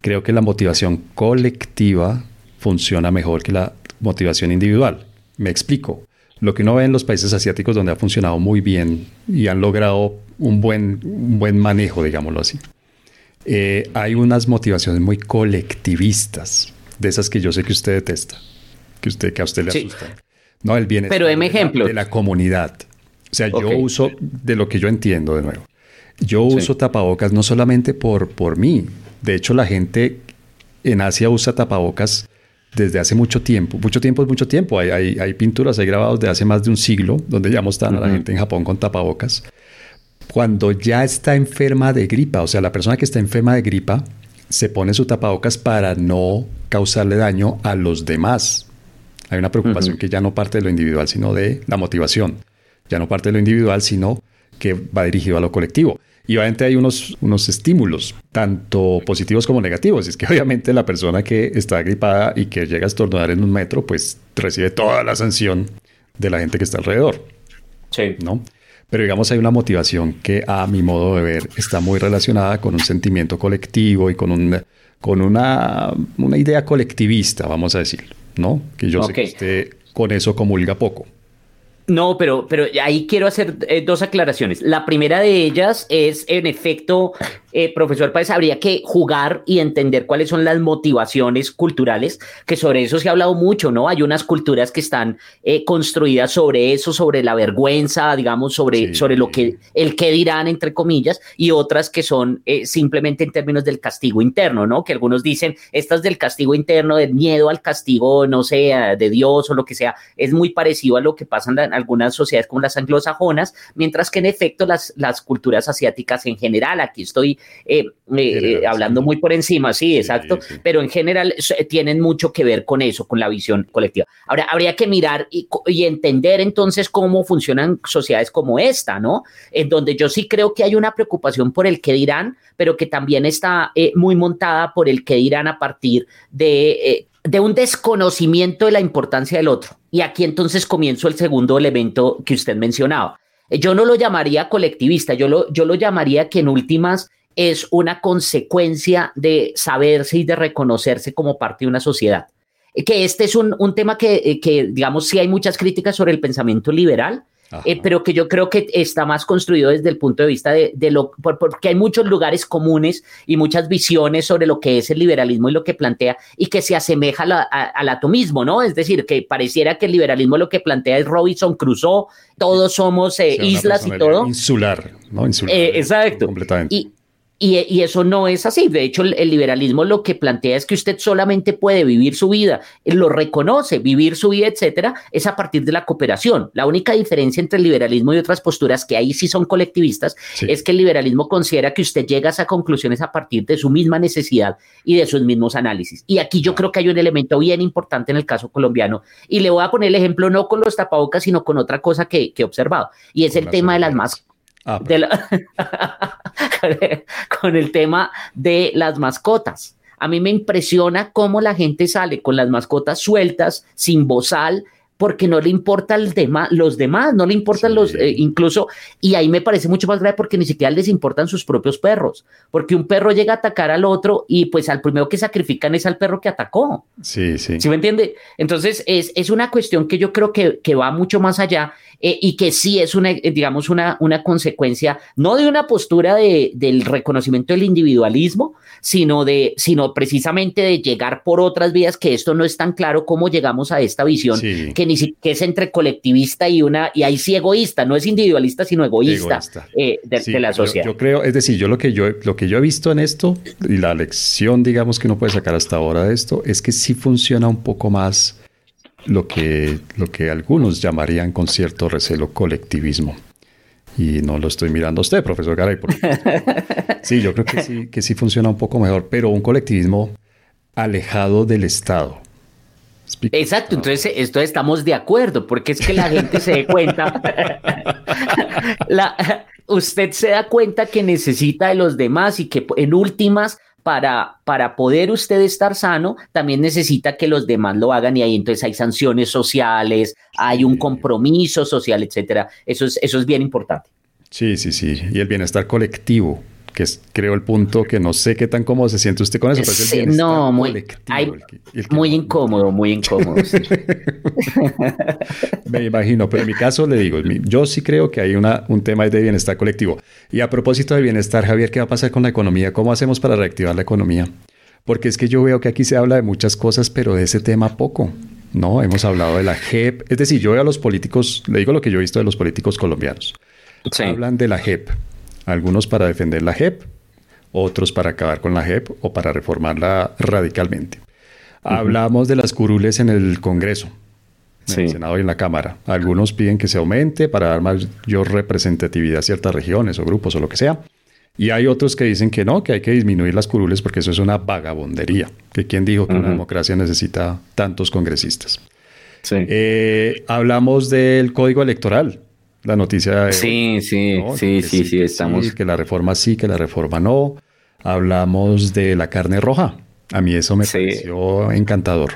creo que la motivación colectiva funciona mejor que la motivación individual. Me explico. Lo que uno ve en los países asiáticos donde ha funcionado muy bien y han logrado un buen, buen manejo, digámoslo así. Eh, hay unas motivaciones muy colectivistas, de esas que yo sé que usted detesta que, usted, que a usted le asusta. No, el bienestar Pero ejemplo. De, la, comunidad. O sea, yo uso, de lo que yo entiendo de nuevo, yo uso tapabocas no solamente por, por mí. De hecho, la gente en Asia usa tapabocas desde hace mucho tiempo. Mucho tiempo es mucho tiempo. Hay, hay, hay pinturas, hay grabados de hace más de un siglo, donde ya mostraron a la gente en Japón con tapabocas. Cuando ya está enferma de gripa, o sea, la persona que está enferma de gripa se pone su tapabocas para no causarle daño a los demás. Hay una preocupación que ya no parte de lo individual, sino de la motivación. Ya no parte de lo individual, sino que va dirigido a lo colectivo. Y obviamente hay unos, unos estímulos, tanto positivos como negativos. Es que obviamente la persona que está gripada y que llega a estornudar en un metro, pues recibe toda la sanción de la gente que está alrededor. Sí. ¿No? Pero digamos, hay una motivación que a mi modo de ver está muy relacionada con un sentimiento colectivo y con, un, con una, una idea colectivista, vamos a decirlo. ¿No? Que yo sé que usted con eso comulga poco. No, pero, pero ahí quiero hacer eh, dos aclaraciones. La primera de ellas es, en efecto, eh, profesor Páez, habría que jugar y entender cuáles son las motivaciones culturales, que sobre eso se ha hablado mucho, ¿no? Hay unas culturas que están eh, construidas sobre eso, sobre la vergüenza, digamos, sobre, sobre lo que, el que dirán, entre comillas, y otras que son eh, simplemente en términos del castigo interno, ¿no? Que algunos dicen, estas del castigo interno, del miedo al castigo, no sé, de Dios o lo que sea, es muy parecido a lo que pasa en algunas sociedades como las anglosajonas, mientras que en efecto las, las culturas asiáticas en general, aquí estoy eh, eh, eh, hablando muy por encima, sí, exacto, pero en general tienen mucho que ver con eso, con la visión colectiva. Ahora, habría que mirar y, entender entonces cómo funcionan sociedades como esta, ¿no? En donde yo sí creo que hay una preocupación por el que dirán, pero que también está muy montada por el que dirán a partir de de un desconocimiento de la importancia del otro. Y aquí entonces comienzo el segundo elemento que usted mencionaba. Yo no lo llamaría colectivista, yo lo, yo lo llamaría que en últimas es una consecuencia de saberse y de reconocerse como parte de una sociedad. Que este es un, tema que, que, digamos, sí hay muchas críticas sobre el pensamiento liberal, eh, pero que yo creo que está más construido desde el punto de vista de, lo, porque hay muchos lugares comunes y muchas visiones sobre lo que es el liberalismo y lo que plantea y que se asemeja al atomismo, ¿no? Es decir, que pareciera que el liberalismo lo que plantea es Robinson Crusoe, todos somos eh, islas y todo. Insular, ¿no? Insular. Eh, exacto. Completamente. Y, y, eso no es así. De hecho, el, liberalismo lo que plantea es que usted solamente puede vivir su vida, lo reconoce, vivir su vida, etcétera, es a partir de la cooperación. La única diferencia entre el liberalismo y otras posturas que ahí sí son colectivistas es que el liberalismo considera que usted llega a esas conclusiones a partir de su misma necesidad y de sus mismos análisis. Y aquí yo creo que hay un elemento bien importante en el caso colombiano. Y le voy a poner el ejemplo no con los tapabocas, sino con otra cosa que, he observado. Y es el tema de las más Ah, con el tema de las mascotas. A mí me impresiona cómo la gente sale con las mascotas sueltas, sin bozal, porque no le importa el tema, los demás, no le importan los, eh, incluso, y ahí me parece mucho más grave porque ni siquiera les importan sus propios perros, porque un perro llega a atacar al otro y pues al primero que sacrifican es al perro que atacó. Sí, sí. ¿Sí me entiende? Entonces es, es una cuestión que yo creo que, que va mucho más allá eh, y que sí es una, eh, digamos, una, una consecuencia, no de una postura de, del reconocimiento del individualismo, sino, de, sino precisamente de llegar por otras vías, que esto no es tan claro cómo llegamos a esta visión, que que ni siquiera es entre colectivista y una, y ahí sí egoísta, no es individualista, sino egoísta, eh, de, la sociedad. Yo, creo, es decir, yo lo que yo, lo que yo he visto en esto, y la lección, digamos, que uno puede sacar hasta ahora de esto, es que sí funciona un poco más lo que, lo que algunos llamarían con cierto recelo colectivismo. Y no lo estoy mirando a usted, profesor Garay. sí, yo creo que sí, que sí funciona un poco mejor, pero un colectivismo alejado del Estado. Exacto, entonces esto estamos de acuerdo, porque es que la gente se dé cuenta, usted se da cuenta que necesita de los demás y que en últimas, para, para poder usted estar sano, también necesita que los demás lo hagan y ahí entonces hay sanciones sociales, hay un compromiso social, etcétera. Eso es, eso es bien importante. Sí, sí, sí. Y el bienestar colectivo que es creo el punto que no sé qué tan cómodo se siente usted con eso. Pero no, muy, muy incómodo, muy incómodo. Me imagino, pero en mi caso le digo, yo sí creo que hay una, un tema de bienestar colectivo. Y a propósito de bienestar, Javier, ¿qué va a pasar con la economía? ¿Cómo hacemos para reactivar la economía? Porque es que yo veo que aquí se habla de muchas cosas, pero de ese tema poco. No, hemos hablado de la JEP. Es decir, yo veo a los políticos, le digo lo que yo he visto de los políticos colombianos. Hablan de la JEP, algunos para defender la JEP, otros para acabar con la JEP o para reformarla radicalmente. Hablamos de las curules en el Congreso, en el Senado y en la Cámara. Algunos piden que se aumente para dar mayor representatividad a ciertas regiones o grupos o lo que sea. Y hay otros que dicen que no, que hay que disminuir las curules porque eso es una vagabondería. Que quién dijo que una democracia necesita tantos congresistas. Eh, hablamos del código electoral la noticia. sí, sí, sí, sí, sí, estamos. que la reforma sí, que la reforma no. Hablamos de la carne roja. A mí eso me pareció encantador.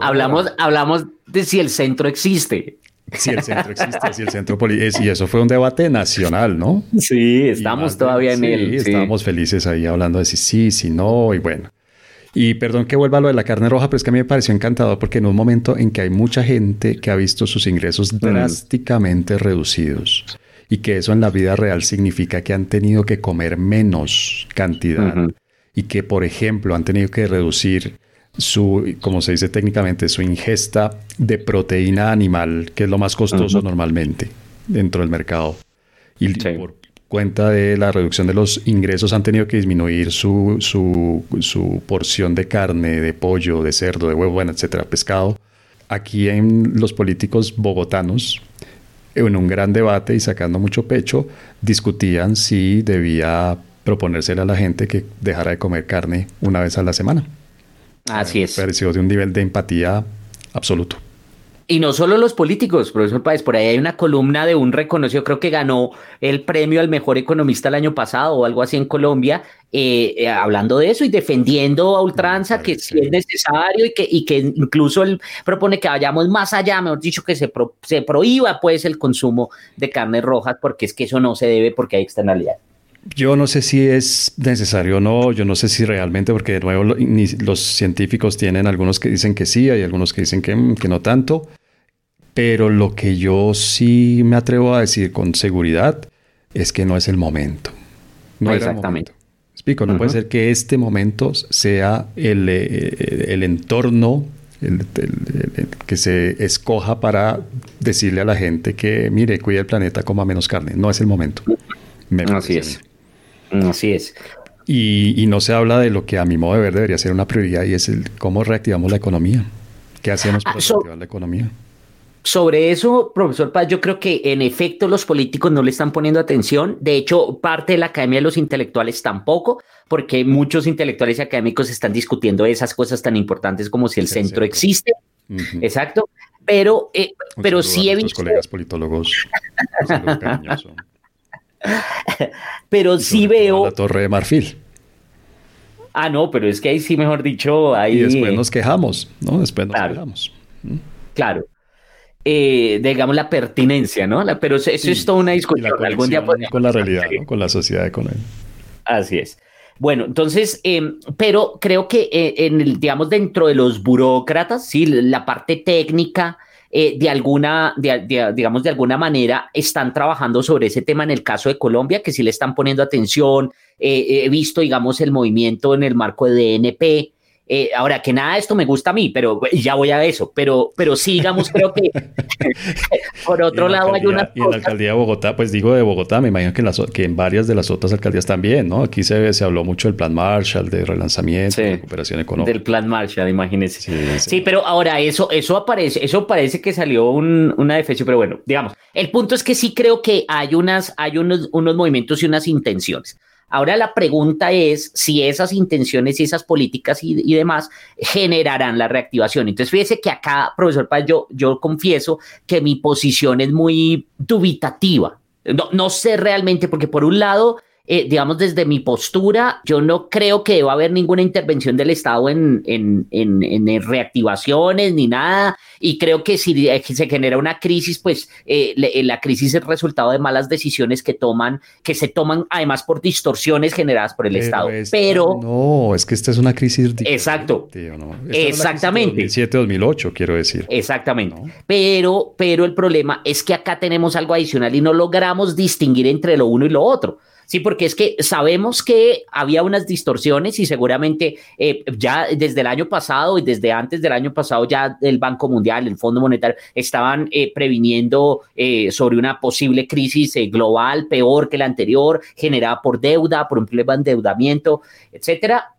hablamos, hablamos de si el centro existe. Si el centro existe, si el centro político. Y eso fue un debate nacional, ¿no? Sí, estamos todavía en él. Sí, estábamos felices ahí hablando de si sí, si no, y bueno. Y perdón que vuelva a lo de la carne roja, pero es que a mí me pareció encantador porque en un momento en que hay mucha gente que ha visto sus ingresos mm. drásticamente reducidos y que eso en la vida real significa que han tenido que comer menos cantidad y que, por ejemplo, han tenido que reducir su, como se dice técnicamente, su ingesta de proteína animal, que es lo más costoso normalmente dentro del mercado. Y por cuenta de la reducción de los ingresos han tenido que disminuir su, su, porción de carne, de pollo, de cerdo, de huevo, bueno, etcétera, pescado. Aquí en los políticos bogotanos, en un gran debate y sacando mucho pecho, discutían si debía proponérsele a la gente que dejara de comer carne una vez a la semana. Así es. Pareció de un nivel de empatía absoluto. Y no solo los políticos, profesor Páez, por ahí hay una columna de un reconocido, creo que ganó el premio al mejor economista el año pasado o algo así en Colombia, eh, eh, hablando de eso y defendiendo a ultranza que si es necesario y que, y que incluso él propone que vayamos más allá, mejor dicho, que se, se prohíba pues el consumo de carnes rojas porque es que eso no se debe porque hay externalidad. Yo no sé si es necesario o no, yo no sé si realmente, porque de nuevo los científicos tienen algunos que dicen que sí, hay algunos que dicen que, mm, que no tanto, pero lo que yo sí me atrevo a decir con seguridad es que no es el momento. No Exactamente. Explico, no puede ser que este momento sea el, eh, el entorno el, que se escoja para decirle a la gente que, mire, cuide el planeta, coma menos carne. No es el momento. Así es. Así es. Y, no se habla de lo que a mi modo de ver debería ser una prioridad y es el cómo reactivamos la economía. ¿Qué hacemos para ah, reactivar la economía? Sobre eso, profesor Paz, yo creo que en efecto los políticos no le están poniendo atención. De hecho, parte de la Academia de los Intelectuales tampoco, porque muchos intelectuales y académicos están discutiendo esas cosas tan importantes como si el, centro, existe. Exacto. Pero, eh, pero sí he visto... colegas politólogos. pero sí veo. La Torre de Marfil. Ah, no, pero es que ahí sí, mejor dicho, ahí. Y después nos quejamos, ¿no? Después nos quejamos. ¿Mm? Claro. Eh, digamos la pertinencia, ¿no? pero eso, es toda una discusión. Algún día con la realidad, con la sociedad, con él. Así es. Bueno, entonces, em, pero creo que eh, en el, digamos, dentro de los burócratas, sí, la parte técnica, eh, de alguna, digamos, de alguna manera están trabajando sobre ese tema en el caso de Colombia, que sí le están poniendo atención. Eh, he visto, digamos, el movimiento en el marco de DNP. Eh, ahora que nada de esto me gusta a mí, pero ya voy a eso, pero, pero sí, digamos, creo que por otro lado hay una... Y en la alcaldía de Bogotá, pues digo de Bogotá, me imagino que en, las, que en varias de las otras alcaldías también, ¿no? Aquí se, se habló mucho del plan Marshall, de relanzamiento, de recuperación económica. Del plan Marshall, imagínese. Sí, pero ahora eso, eso aparece, eso parece que salió un, una defensa, pero bueno, digamos, el punto es que sí creo que hay, unas, hay unos, unos movimientos y unas intenciones. Ahora la pregunta es si esas intenciones y esas políticas y, demás generarán la reactivación. Entonces, fíjese que acá, profesor Paz, yo, yo confieso que mi posición es muy dubitativa. No, no sé realmente, porque por un lado, eh, digamos, desde mi postura, yo no creo que deba haber ninguna intervención del Estado en, en, en, reactivaciones ni nada. Y creo que si se genera una crisis, pues eh, eh, la crisis es resultado de malas decisiones que toman, que se toman además por distorsiones generadas por el Estado. Pero. No, es que esta es una crisis. Exacto. Exactamente. 2007-2008, quiero decir. Exactamente. Pero, pero el problema es que acá tenemos algo adicional y no logramos distinguir entre lo uno y lo otro. Sí, porque es que sabemos que había unas distorsiones y seguramente eh, ya desde el año pasado y desde antes del año pasado ya el Banco Mundial, el Fondo Monetario estaban eh, previniendo eh, sobre una posible crisis global peor que la anterior, generada por deuda, por un problema de endeudamiento, etcétera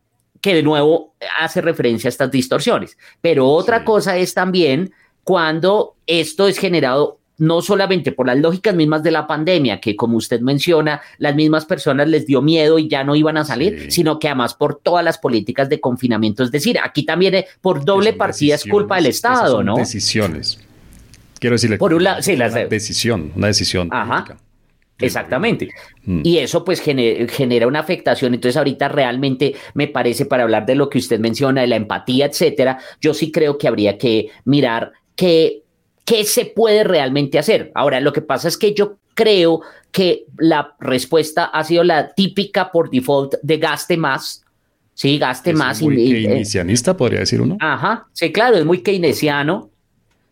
que de nuevo hace referencia a estas distorsiones. Pero otra cosa es también cuando esto es generado no solamente por las lógicas mismas de la pandemia, que como usted menciona, las mismas personas les dio miedo y ya no iban a salir, sino que además por todas las políticas de confinamiento. Es decir, aquí también eh, por doble partida es culpa del Estado, ¿no? Decisiones. Quiero decirle. Por un lado, sí, una decisión, una decisión. Ajá. Exactamente. Mm. Y eso pues genera, una afectación. Entonces ahorita realmente me parece para hablar de lo que usted menciona, de la empatía, etcétera, yo sí creo que habría que mirar que ¿Qué se puede realmente hacer? Ahora, lo que pasa es que yo creo que la respuesta ha sido la típica por default de gaste más. Sí, gaste más. Muy keynesianista, podría decir uno. Ajá, sí, claro, es muy keynesiano.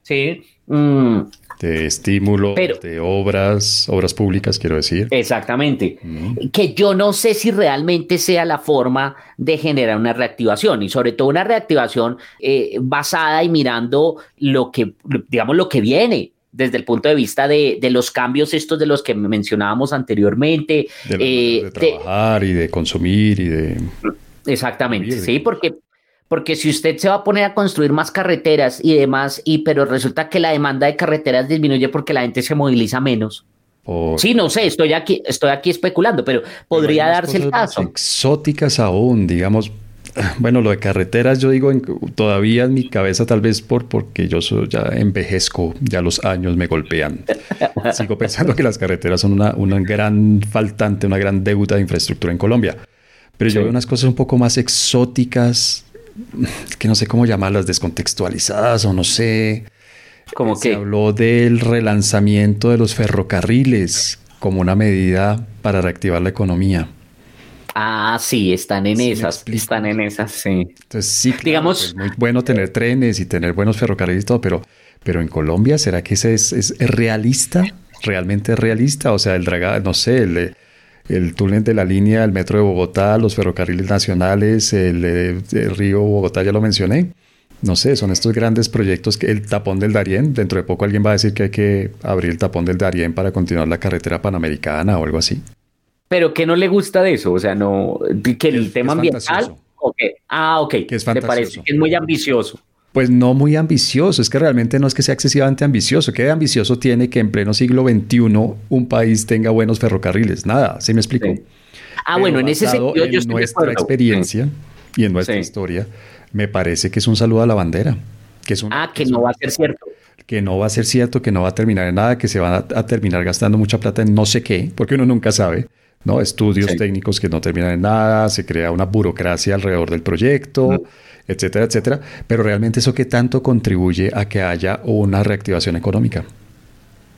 Sí. Mm, de estímulo, de obras, obras públicas, quiero decir. Exactamente. Que yo no sé si realmente sea la forma de generar una reactivación y sobre todo una reactivación eh, basada y mirando lo que, digamos, lo que viene desde el punto de vista de, los cambios estos de los que mencionábamos anteriormente. De, eh, trabajar y de consumir y de... Exactamente, sí, porque porque si usted se va a poner a construir más carreteras y demás, y pero resulta que la demanda de carreteras disminuye porque la gente se moviliza menos. Sí, no sé, estoy aquí, estoy aquí especulando, pero podría darse el caso. Exóticas aún, digamos. Bueno, lo de carreteras, yo digo todavía en mi cabeza, tal vez por porque yo ya envejezco, ya los años me golpean. Sigo pensando que las carreteras son una, una gran faltante, una gran deuda de infraestructura en Colombia. Pero yo veo unas cosas un poco más exóticas, que no sé cómo llamarlas, descontextualizadas o no sé. Como que habló del relanzamiento de los ferrocarriles como una medida para reactivar la economía. Ah, sí, están en esas, están en esas, sí. Entonces sí, digamos, es muy bueno tener trenes y tener buenos ferrocarriles y todo, pero, pero en Colombia, ¿será que ese es, es, realista? ¿Realmente realista? O sea, el dragado, no sé, el, el túnel de la línea del metro de Bogotá, los ferrocarriles nacionales, el, río Bogotá, ya lo mencioné. No sé, son estos grandes proyectos que el tapón del Darién, dentro de poco alguien va a decir que hay que abrir el tapón del Darién para continuar la carretera panamericana o algo así. Pero ¿qué no le gusta de eso? O sea, no, que el tema ambiental. Ah, ok. Que es fantasioso. parece que es muy ambicioso. Pues no muy ambicioso, es que realmente no es que sea excesivamente ambicioso. ¿Qué ambicioso tiene que en pleno siglo XXI un país tenga buenos ferrocarriles? Nada, ¿sí me explico? Ah, bueno, en ese sentido yo en nuestra experiencia y en nuestra historia, me parece que es un saludo a la bandera. Que es ah, que no va a ser cierto. Que no va a ser cierto, que no va a terminar en nada, que se va a, terminar gastando mucha plata en no sé qué, porque uno nunca sabe. ¿No? Estudios técnicos que no terminan en nada, se crea una burocracia alrededor del proyecto etcétera, etcétera. Pero realmente eso que tanto contribuye a que haya una reactivación económica.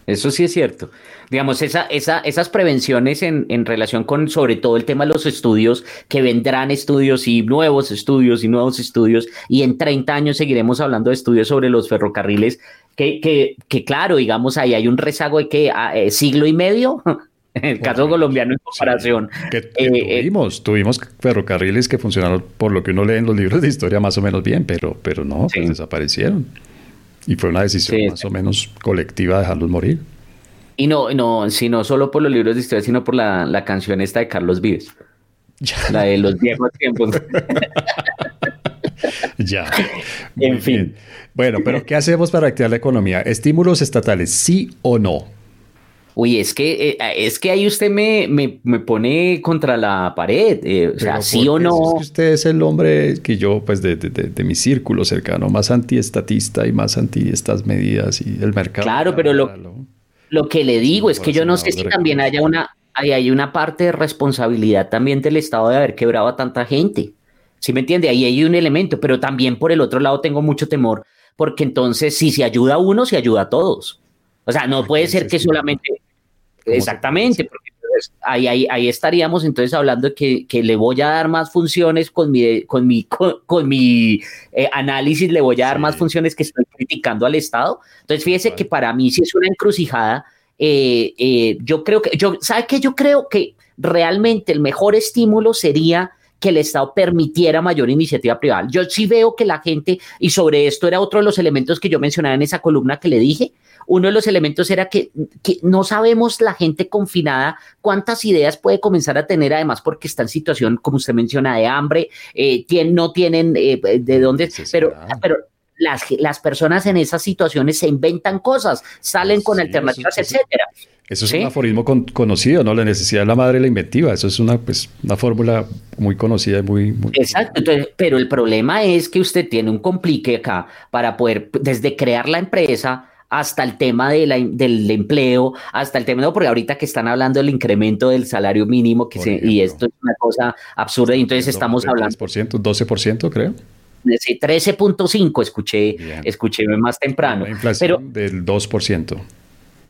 Eso sí es cierto. Digamos, esa, esa, esas prevenciones en, en, relación con sobre todo el tema de los estudios, que vendrán estudios y nuevos estudios y nuevos estudios, y en 30 años seguiremos hablando de estudios sobre los ferrocarriles, que, que, que claro, digamos, ahí hay un rezago de que ah, eh, siglo y medio el caso colombiano en comparación. que, eh, tuvimos, tuvimos ferrocarriles que funcionaron por lo que uno lee en los libros de historia más o menos bien, pero, pero no, pues desaparecieron. Y fue una decisión más o menos colectiva dejarlos morir. Y no, no, sino solo por los libros de historia, sino por la, la canción esta de Carlos Vives. La de los viejos tiempos. ya. en fin. Bueno, pero ¿qué hacemos para activar la economía? ¿Estímulos estatales, sí o no? Uy, es que, eh, es que ahí usted me, me, pone contra la pared. Eh, o sea, sí o no. Es que usted es el hombre que yo, pues, de, de, mi círculo cercano, más antiestatista y más anti estas medidas y el mercado. Claro, pero lo, lo que le digo es que yo no sé si también haya una, hay, hay una parte de responsabilidad también del Estado de haber quebrado a tanta gente. ¿Sí me entiende? Ahí hay un elemento, pero también por el otro lado tengo mucho temor, porque entonces si se ayuda a uno, se ayuda a todos. O sea, no puede ser que solamente... Exactamente, porque ahí, ahí, ahí, estaríamos entonces hablando de que, le voy a dar más funciones con mi, con mi, con, mi eh, análisis, le voy a dar más funciones que estoy criticando al Estado. Entonces, fíjese que para mí sí es una encrucijada. Eh, eh, yo creo que, yo, ¿sabe qué? Yo creo que realmente el mejor estímulo sería que el Estado permitiera mayor iniciativa privada. Yo sí veo que la gente, y sobre esto era otro de los elementos que yo mencionaba en esa columna que le dije, uno de los elementos era que, no sabemos la gente confinada cuántas ideas puede comenzar a tener, además porque está en situación, como usted menciona, de hambre, eh, no tienen eh, de dónde, pero, pero las, las personas en esas situaciones se inventan cosas, salen con alternativas, etcétera. Eso es un aforismo conocido, ¿no? La necesidad de la madre la inventiva. Eso es una, pues, una fórmula muy conocida y muy, Exacto. pero el problema es que usted tiene un complique acá para poder, desde crear la empresa hasta el tema de la, del empleo, hasta el tema, no, porque ahorita que están hablando del incremento del salario mínimo, que se, y esto es una cosa absurda, y entonces estamos hablando... 10%, 12% creo. Sí, 13.5 escuché, escuché más temprano. pero, del 2%.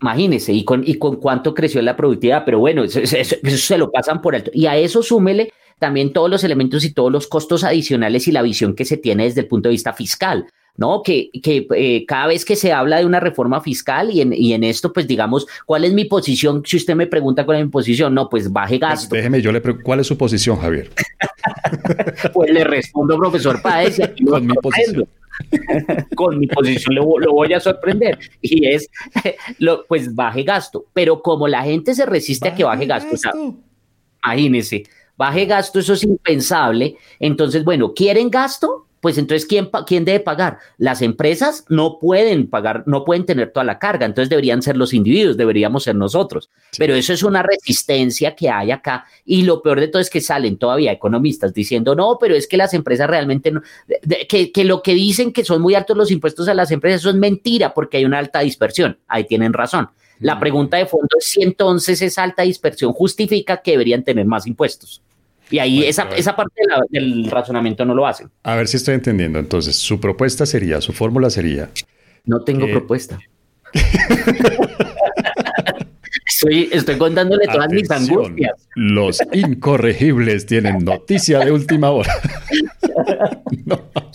Imagínese, ¿y con, ¿y con cuánto creció la productividad? Pero bueno, eso, se lo pasan por alto. Y a eso súmele también todos los elementos y todos los costos adicionales y la visión que se tiene desde el punto de vista fiscal. ¿No? Que, que eh, cada vez que se habla de una reforma fiscal y en, y en, esto, pues digamos, ¿cuál es mi posición? Si usted me pregunta cuál es mi posición, no, pues baje pues gasto. déjeme, yo le pregunto, ¿cuál es su posición, Javier? pues le respondo, profesor Páez, con mi posición. con mi posición lo, lo, voy a sorprender y es, lo, pues baje gasto, pero como la gente se resiste a que baje gasto, gasto. imagínese, baje gasto, eso es impensable, entonces, bueno, ¿quieren gasto? Pues entonces, ¿quién, ¿quién debe pagar? Las empresas no pueden pagar, no pueden tener toda la carga, entonces deberían ser los individuos, deberíamos ser nosotros. Pero eso es una resistencia que hay acá y lo peor de todo es que salen todavía economistas diciendo, no, pero es que las empresas realmente no, que, que lo que dicen que son muy altos los impuestos a las empresas, eso es mentira porque hay una alta dispersión, ahí tienen razón. La pregunta de fondo es si entonces esa alta dispersión justifica que deberían tener más impuestos. Y ahí esa, esa, parte del razonamiento no lo hacen. A ver si estoy entendiendo. Entonces, su propuesta sería, su fórmula sería... No tengo propuesta. estoy, estoy contándole todas mis angustias. Los incorregibles tienen noticia de última hora.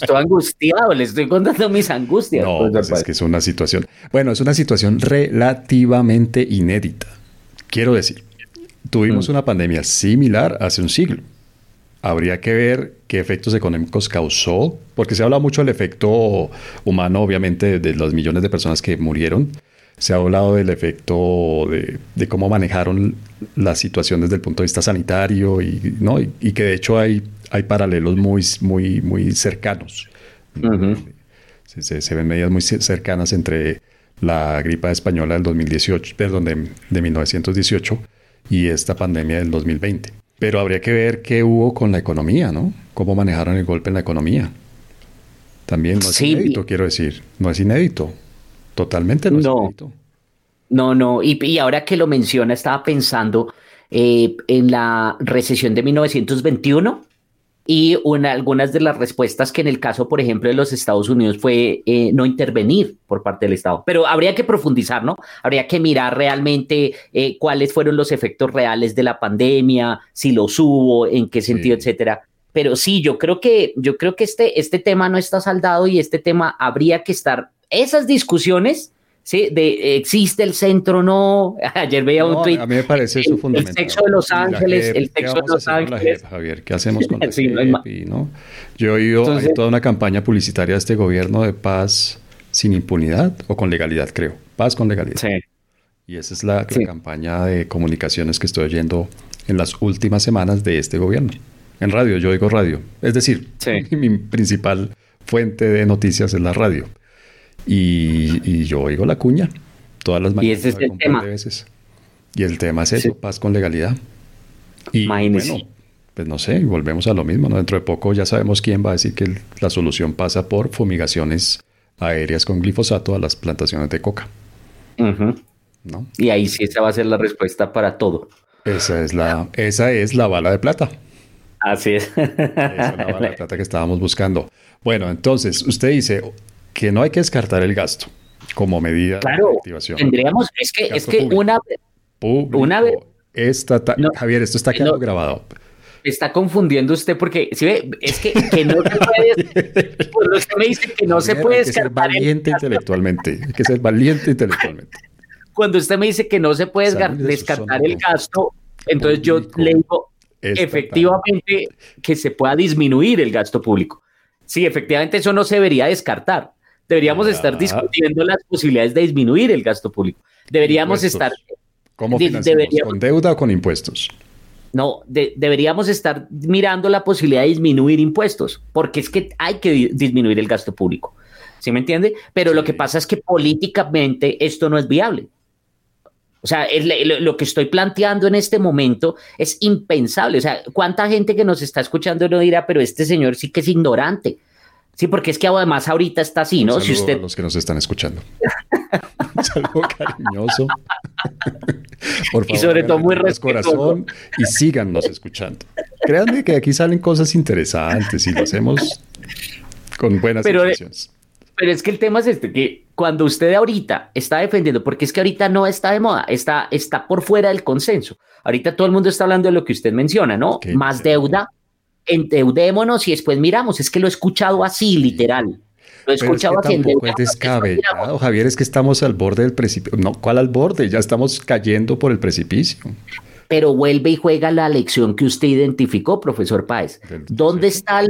Estoy angustiado, le estoy contando mis angustias. No, pues, pues es que es una situación... Bueno, es una situación relativamente inédita. Quiero decir, Tuvimos mm. una pandemia similar hace un siglo. Habría que ver qué efectos económicos causó, porque se habla mucho del efecto humano, obviamente, de los millones de personas que murieron. Se ha hablado del efecto de, cómo manejaron la situación desde el punto de vista sanitario y, ¿no? y, que de hecho hay, hay paralelos muy, muy, muy cercanos. se, ven medidas muy cercanas entre la gripa española del 2018, perdón, de, de 1918 y esta pandemia del 2020. Pero habría que ver qué hubo con la economía, ¿no? Cómo manejaron el golpe en la economía. También no es inédito, quiero decir. No es inédito. Totalmente no, es inédito. No, no. Y, y, ahora que lo menciona, estaba pensando eh, en la recesión de 1921 y una, algunas de las respuestas que en el caso, por ejemplo, de los Estados Unidos fue eh, no intervenir por parte del Estado. Pero habría que profundizar, ¿no? Habría que mirar realmente eh, cuáles fueron los efectos reales de la pandemia, si los hubo, en qué sentido, etcétera. Pero sí, yo creo que, yo creo que este, este tema no está saldado y este tema habría que estar, esas discusiones ¿sí? De existe el centro, no. Ayer veía un tweet. A mí me parece eso fundamental. El sexo de Los Ángeles, el sexo de Los Ángeles. Javier, ¿qué hacemos con la ¿no? Yo he oído toda una campaña publicitaria de este gobierno de paz sin impunidad o con legalidad, creo. Paz con legalidad. Sí. Y esa es la, campaña de comunicaciones que estoy oyendo en las últimas semanas de este gobierno. En radio, yo oigo radio. Es decir, mi principal fuente de noticias es la radio. Y, yo oigo la cuña todas las mañanas. Y ese es el tema. veces. Y el tema es eso, paz con legalidad. Y bueno, pues no sé, volvemos a lo mismo. ¿no? Dentro de poco ya sabemos quién va a decir que la solución pasa por fumigaciones aéreas con glifosato a las plantaciones de coca. ¿No? Y ahí sí esa va a ser la respuesta para todo. Esa es la, esa es la bala de plata. Así es. Esa es la bala de plata que estábamos buscando. Bueno, entonces usted dice, que no hay que descartar el gasto como medida de activación. Tendríamos, es que, es que una, una vez. Javier, esto está quedando grabado. Está confundiendo usted porque, si ve, es que, que no se puede. Usted me dice que no se puede descartar. Hay que ser valiente intelectualmente. Hay que ser valiente intelectualmente. Cuando usted me dice que no se puede descartar el gasto, entonces yo le digo efectivamente que se pueda disminuir el gasto público. Sí, efectivamente eso no se debería descartar Deberíamos estar discutiendo las posibilidades de disminuir el gasto público. Deberíamos estar... ¿Cómo financiamos? ¿Con deuda o con impuestos? No, deberíamos estar mirando la posibilidad de disminuir impuestos, porque es que hay que disminuir el gasto público. ¿Sí me entiende? Pero lo que pasa es que políticamente esto no es viable. O sea, lo, que estoy planteando en este momento es impensable. O sea, ¿cuánta gente que nos está escuchando no dirá, pero este señor sí que es ignorante? Sí, porque es que además ahorita está así, ¿no? si usted... a los que nos están escuchando. Un saludo cariñoso. Por favor, y sobre todo muy corazón y síganos escuchando. Créanme que aquí salen cosas interesantes y lo hacemos con buenas pero, intenciones. Pero es que el tema es este, que cuando usted ahorita está defendiendo, porque es que ahorita no está de moda, está, está por fuera del consenso. Ahorita todo el mundo está hablando de lo que usted menciona, ¿no? Más deuda, endeudémonos y después miramos. Es que lo he escuchado así, literal. Lo he escuchado así. es descabellado, Javier, es que estamos al borde del precipicio. No, ¿cuál al borde? Ya estamos cayendo por el precipicio. Pero vuelve y juega la lección que usted identificó, profesor Páez. ¿Dónde está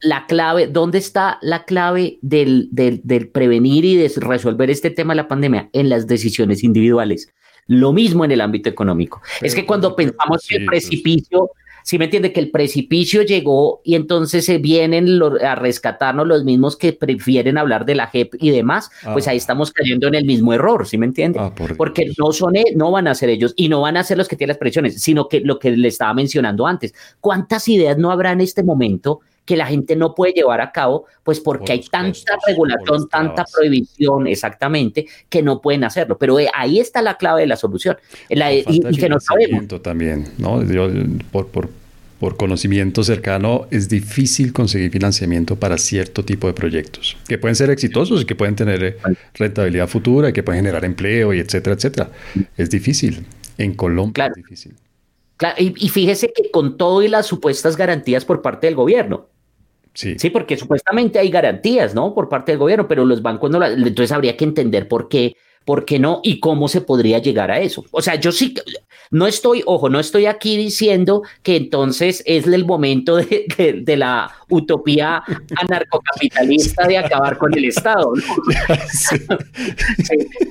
la clave? ¿Dónde está la clave del, del, prevenir y de resolver este tema de la pandemia? En las decisiones individuales. Lo mismo en el ámbito económico. es que cuando pensamos que el precipicio si me entiende que el precipicio llegó y entonces se vienen a rescatarnos los mismos que prefieren hablar de la JEP y demás, pues ahí ah. estamos cayendo en el mismo error, ¿sí me entiende? Ah, Porque no son, e, no van a ser ellos y no van a ser los que tienen las presiones, sino que lo que le estaba mencionando antes, ¿cuántas ideas no habrá en este momento? Que la gente no puede llevar a cabo, pues porque hay tanta regulación, tanta prohibición, exactamente, que no pueden hacerlo. Pero eh, ahí está la clave de la solución. y, que no sabemos. También, ¿no? por, por, por conocimiento cercano, es difícil conseguir financiamiento para cierto tipo de proyectos, que pueden ser exitosos y que pueden tener eh, rentabilidad futura y que pueden generar empleo y etcétera, etcétera. Es difícil. En Colombia es difícil. y, y, fíjese que con todo y las supuestas garantías por parte del gobierno, Sí. porque supuestamente hay garantías, ¿no? Por parte del gobierno, pero los bancos no las... Entonces habría que entender por qué, por qué no y cómo se podría llegar a eso. O sea, yo sí, no estoy, ojo, no estoy aquí diciendo que entonces es el momento de, de, la utopía anarcocapitalista de acabar con el Estado, ¿no?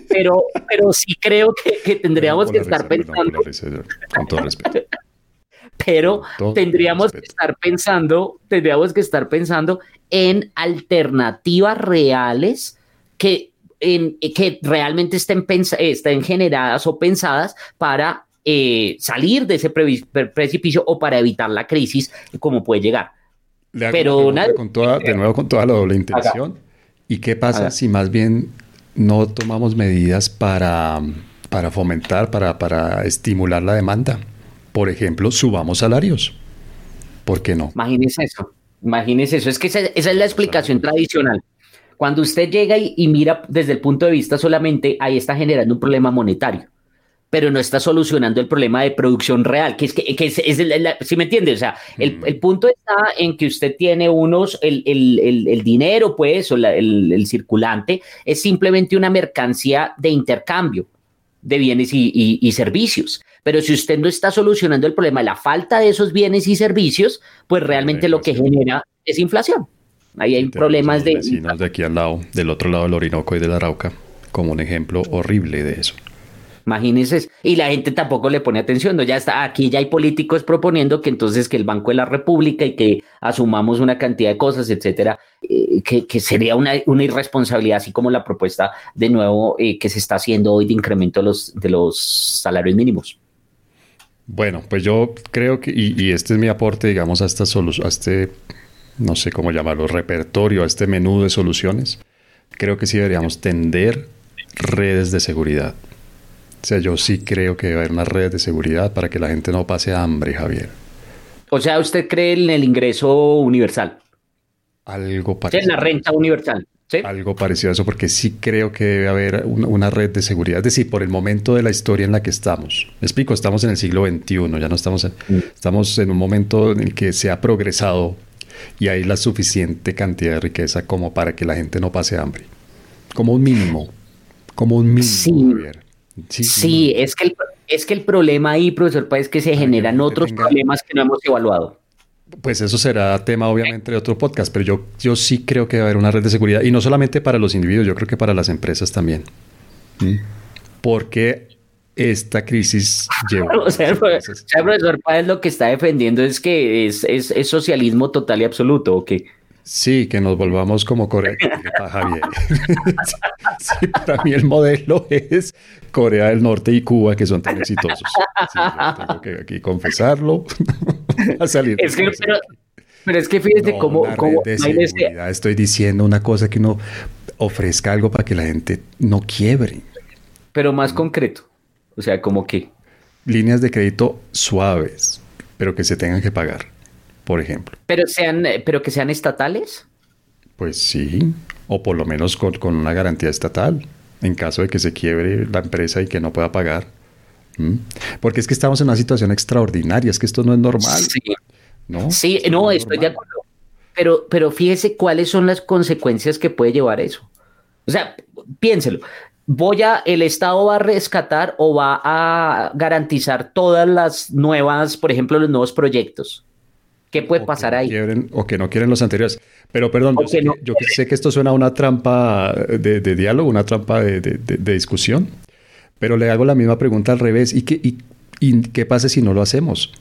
pero, pero sí creo que, que tendríamos que estar pensando... Con todo respeto pero tendríamos que estar pensando, tendríamos que estar pensando en alternativas reales que, en, que realmente estén, estén generadas o pensadas para eh, salir de ese precipicio o para evitar la crisis como puede llegar. Pero con toda, de nuevo con toda la doble intención. ¿Y qué pasa si más bien no tomamos medidas para, para fomentar, para, para estimular la demanda? Por ejemplo, subamos salarios. ¿Por qué no? Imagínese eso. Imagínese eso. Es que esa, es la explicación tradicional. Cuando usted llega y, mira desde el punto de vista solamente, ahí está generando un problema monetario. pero no está solucionando el problema de producción real, que es que, es, si me entiende, o sea, el, el, punto está en que usted tiene unos, el, el, el dinero, pues, o el, circulante, es simplemente una mercancía de intercambio de bienes y, servicios. Pero si usted no está solucionando el problema de la falta de esos bienes y servicios, pues realmente lo que genera es inflación. Ahí hay problemas de... Vecinos de aquí al lado, del otro lado del Orinoco y de la Arauca, como un ejemplo horrible de eso. Imagínense, y la gente tampoco le pone atención, ¿no? Ya está, aquí ya hay políticos proponiendo que entonces que el Banco de la República y que asumamos una cantidad de cosas, etcétera, eh, que, sería una, irresponsabilidad, así como la propuesta de nuevo eh, que se está haciendo hoy de incremento de los, de los salarios mínimos. Bueno, pues yo creo que, y, este es mi aporte, digamos, a, esta a este, no sé cómo llamarlo, repertorio, a este menú de soluciones, creo que sí deberíamos tender redes de seguridad. O sea, yo sí creo que debe haber una red de seguridad para que la gente no pase hambre, Javier. O sea, ¿usted cree en el ingreso universal? Algo parecido. En la renta universal. ¿Sí? Algo parecido a eso, porque sí creo que debe haber una, red de seguridad. Es decir, por el momento de la historia en la que estamos. Me explico, estamos en el siglo XXI, ya no estamos en, mm. estamos en un momento en el que se ha progresado y hay la suficiente cantidad de riqueza como para que la gente no pase hambre. Como un mínimo. Como un mínimo, Javier. Sí, es, que el, es que el problema ahí, profesor, pues, es que se generan otros problemas que no hemos evaluado. Pues eso será tema obviamente de otro podcast, pero yo, yo sí creo que debe haber una red de seguridad y no solamente para los individuos, yo creo que para las empresas también. ¿Mm? Porque esta crisis lleva... o sea, el profesor Páez lo que está defendiendo es que es, es, es socialismo total y absoluto, ¿o qué? Sí, que nos volvamos como Corea. Javier. sí, para mí el modelo es Corea del Norte y Cuba, que son tan exitosos. tengo que aquí confesarlo. a salir es que, pero, es que fíjese cómo... Estoy diciendo una cosa que uno ofrezca algo para que la gente no quiebre. Pero más concreto. O sea, como que... Líneas de crédito suaves, pero que se tengan que pagar por ejemplo. Pero, sean, eh, pero que sean estatales. Pues sí, o por lo menos con, una garantía estatal, en caso de que se quiebre la empresa y que no pueda pagar. ¿Mm? Porque es que estamos en una situación extraordinaria, es que esto no es normal. Sí, ¿no? Sí, no, estoy de acuerdo. Pero, pero fíjese cuáles son las consecuencias que puede llevar eso. O sea, piénselo. Voy a, el Estado va a rescatar o va a garantizar todas las nuevas, por ejemplo, los nuevos proyectos. ¿Qué puede pasar ahí? o que no quieren los anteriores. Pero perdón, yo, sé, que, esto suena a una trampa de, diálogo, una trampa de, discusión, pero le hago la misma pregunta al revés. ¿Y qué, y, qué pasa si no lo hacemos?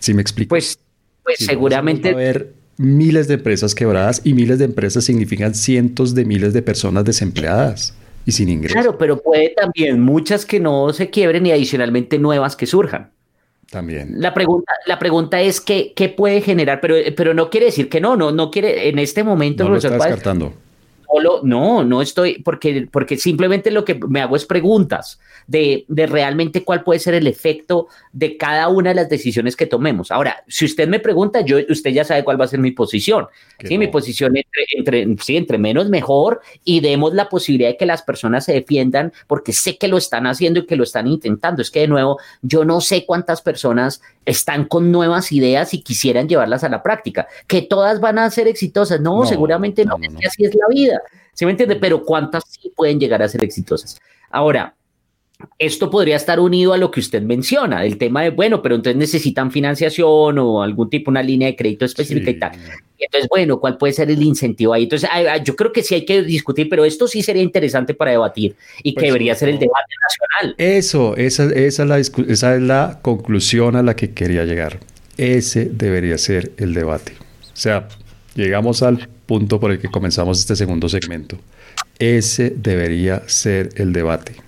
Si me explico. Pues, pues seguramente... A haber miles de empresas quebradas y miles de empresas significan cientos de miles de personas desempleadas y sin ingresos. Claro, pero puede también muchas que no se quiebren y adicionalmente nuevas que surjan. También. La pregunta, la pregunta es qué, qué puede generar, pero, pero no quiere decir que no, no, no quiere, en este momento. No lo está descartando no, no estoy, porque, porque simplemente lo que me hago es preguntas de, de, realmente cuál puede ser el efecto de cada una de las decisiones que tomemos. Ahora, si usted me pregunta, yo, usted ya sabe cuál va a ser mi posición. Sí, mi posición entre, entre, sí, entre menos mejor y demos la posibilidad de que las personas se defiendan porque sé que lo están haciendo y que lo están intentando. Es que de nuevo, yo no sé cuántas personas están con nuevas ideas y quisieran llevarlas a la práctica. Que todas van a ser exitosas. No, seguramente no, no, así es la vida. ¿Sí me entiende? Pero cuántas sí pueden llegar a ser exitosas. Ahora, esto podría estar unido a lo que usted menciona, el tema de, bueno, pero entonces necesitan financiación o algún tipo, una línea de crédito específica y tal. entonces, bueno, ¿cuál puede ser el incentivo ahí? Entonces, yo creo que sí hay que discutir, pero esto sí sería interesante para debatir y que debería ser el debate nacional. Eso, esa, esa, es la, esa es la conclusión a la que quería llegar. Ese debería ser el debate. O sea, llegamos al punto por el que comenzamos este segundo segmento. Ese debería ser el debate.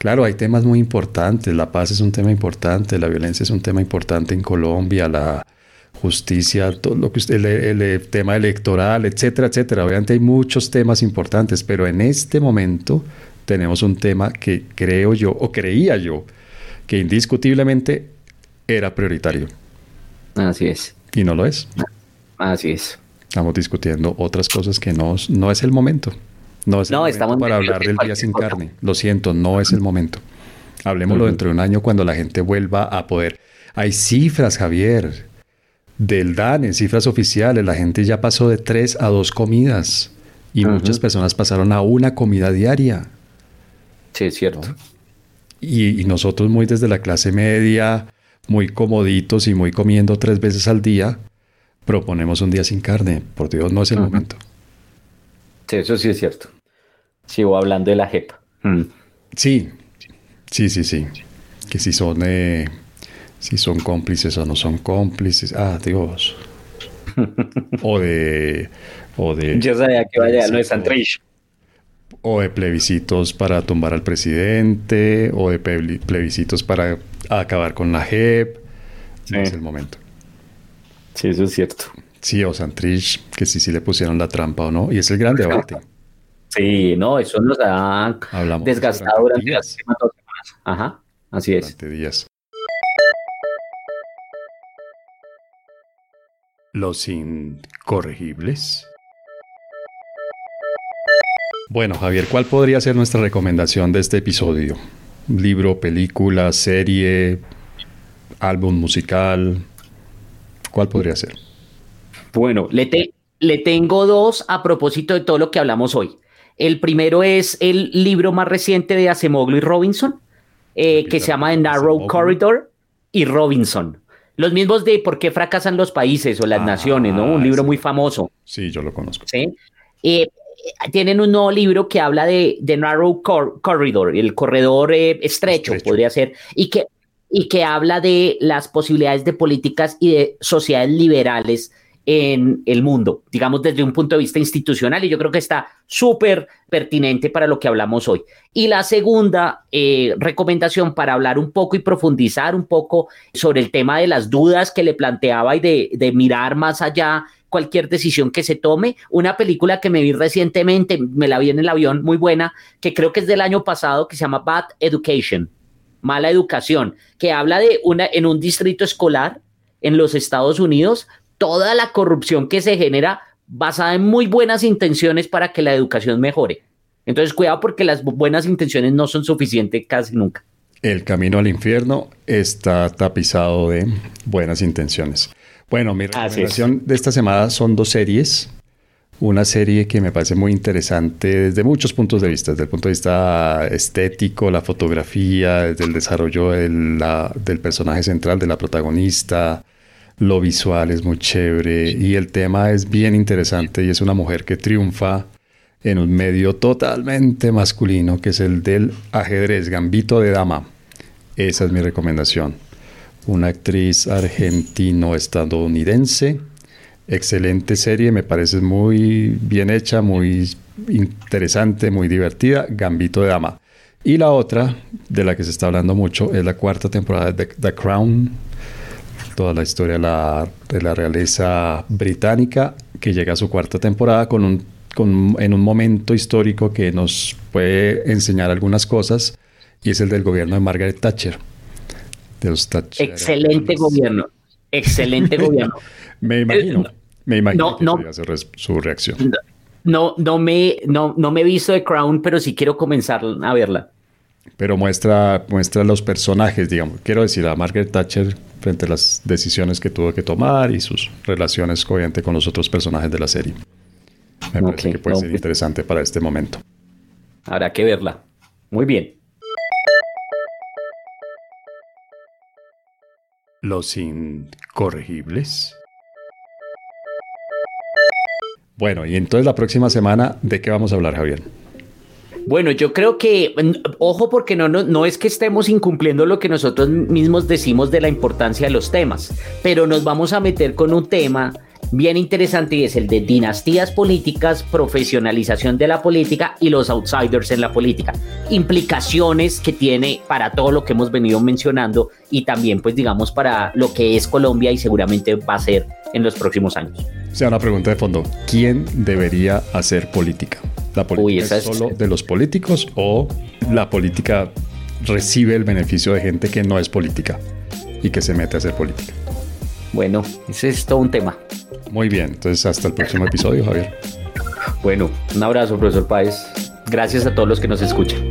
Claro, hay temas muy importantes. La paz es un tema importante, la violencia es un tema importante en Colombia, la justicia, todo lo que usted, el, tema electoral, etcétera, etcétera. Obviamente hay muchos temas importantes, pero en este momento tenemos un tema que creo yo, o creía yo, que indiscutiblemente era prioritario. Así es. Y no lo es. Así es. Estamos discutiendo otras cosas que no, no es el momento. No es el momento para hablar del día sin carne. Lo siento, no es el momento. Hablemoslo dentro de un año cuando la gente vuelva a poder. Hay cifras, Javier, del DANE, cifras oficiales. La gente ya pasó de tres a dos comidas y muchas personas pasaron a una comida diaria. Sí, es cierto. Y, nosotros muy desde la clase media, muy comoditos y muy comiendo tres veces al día, proponemos un día sin carne. Por Dios, no es el momento. Sí, eso sí es cierto. Sigo hablando de la JEP. Mm. Sí, sí, sí, sí. Que si son, eh, si son cómplices o no son cómplices. Ah, Dios. o de... O de Yo sabía que vaya lo de Santrich. O de plebiscitos para tumbar al presidente, o de plebiscitos para acabar con la JEP. No es el momento. Sí, eso es cierto. Sí, o Santrich, que sí, sí le pusieron la trampa o no. Y es el gran debate. Sí, no, eso nos ha desgastado durante, las últimas dos semanas. Ajá, así es. Durante días. Los incorregibles. Bueno, Javier, ¿cuál podría ser nuestra recomendación de este episodio? ¿Libro, película, serie, álbum musical? ¿Cuál podría ser? Bueno, le, le tengo dos a propósito de todo lo que hablamos hoy. El primero es el libro más reciente de Acemoglu y Robinson, eh, que se llama The Narrow Corridor y Robinson. Los mismos de por qué fracasan los países o las naciones, ¿no? Un ah, libro muy famoso. Sí, yo lo conozco. Sí. Eh, tienen un nuevo libro que habla de The Narrow Corridor, el corredor eh, estrecho, podría ser, y que, y que habla de las posibilidades de políticas y de sociedades liberales en el mundo, digamos desde un punto de vista institucional, y yo creo que está súper pertinente para lo que hablamos hoy. Y la segunda eh, recomendación para hablar un poco y profundizar un poco sobre el tema de las dudas que le planteaba y de, de mirar más allá cualquier decisión que se tome. Una película que me vi recientemente, me la vi en el avión, muy buena, que creo que es del año pasado, que se llama Bad Education, mala educación, que habla de una en un distrito escolar en los Estados Unidos, toda la corrupción que se genera basada en muy buenas intenciones para que la educación mejore. Entonces, cuidado porque las buenas intenciones no son suficientes casi nunca. El camino al infierno está tapizado de buenas intenciones. Bueno, mi recomendación de esta semana son dos series. Una serie que me parece muy interesante desde muchos puntos de vista, desde el punto de vista estético, la fotografía, desde el desarrollo del personaje central, de la protagonista, lo visual es muy chévere y el tema es bien interesante y es una mujer que triunfa en un medio totalmente masculino que es el del ajedrez, gambito de dama. Esa es mi recomendación. Una actriz argentino-estadounidense. Excelente serie, me parece muy bien hecha, muy interesante, muy divertida. Gambito de dama. Y la otra, de la que se está hablando mucho, es la cuarta temporada de The Crown toda la historia de la, de la realeza británica, que llega a su cuarta temporada con un, con, en un momento histórico que nos puede enseñar algunas cosas, y es el del gobierno de Margaret Thatcher. De los Thatcher excelente gobierno, excelente gobierno. me imagino, me imagino no, que no, su reacción. No, no, me, no, no me he visto de Crown, pero sí quiero comenzar a verla pero muestra, muestra los personajes, digamos. Quiero decir, a Margaret Thatcher frente a las decisiones que tuvo que tomar y sus relaciones, obviamente, con los otros personajes de la serie. Me parece que puede ser interesante para este momento. Habrá que verla. Muy bien. Los incorregibles. Bueno, y entonces la próxima semana, ¿de qué vamos a hablar, Javier? Bueno, yo creo que, ojo, porque no, no, no es que estemos incumpliendo lo que nosotros mismos decimos de la importancia de los temas, pero nos vamos a meter con un tema bien interesante y es el de dinastías políticas, profesionalización de la política y los outsiders en la política. Implicaciones que tiene para todo lo que hemos venido mencionando y también pues digamos para lo que es Colombia y seguramente va a ser en los próximos años. O sea, una pregunta de fondo, ¿quién debería hacer política? ¿La política es solo de los políticos o la política recibe el beneficio de gente que no es política y que se mete a hacer política? Bueno, ese es todo un tema. Muy bien, entonces hasta el próximo episodio, Javier. Bueno, un abrazo, profesor Páez. Gracias a todos los que nos escuchan.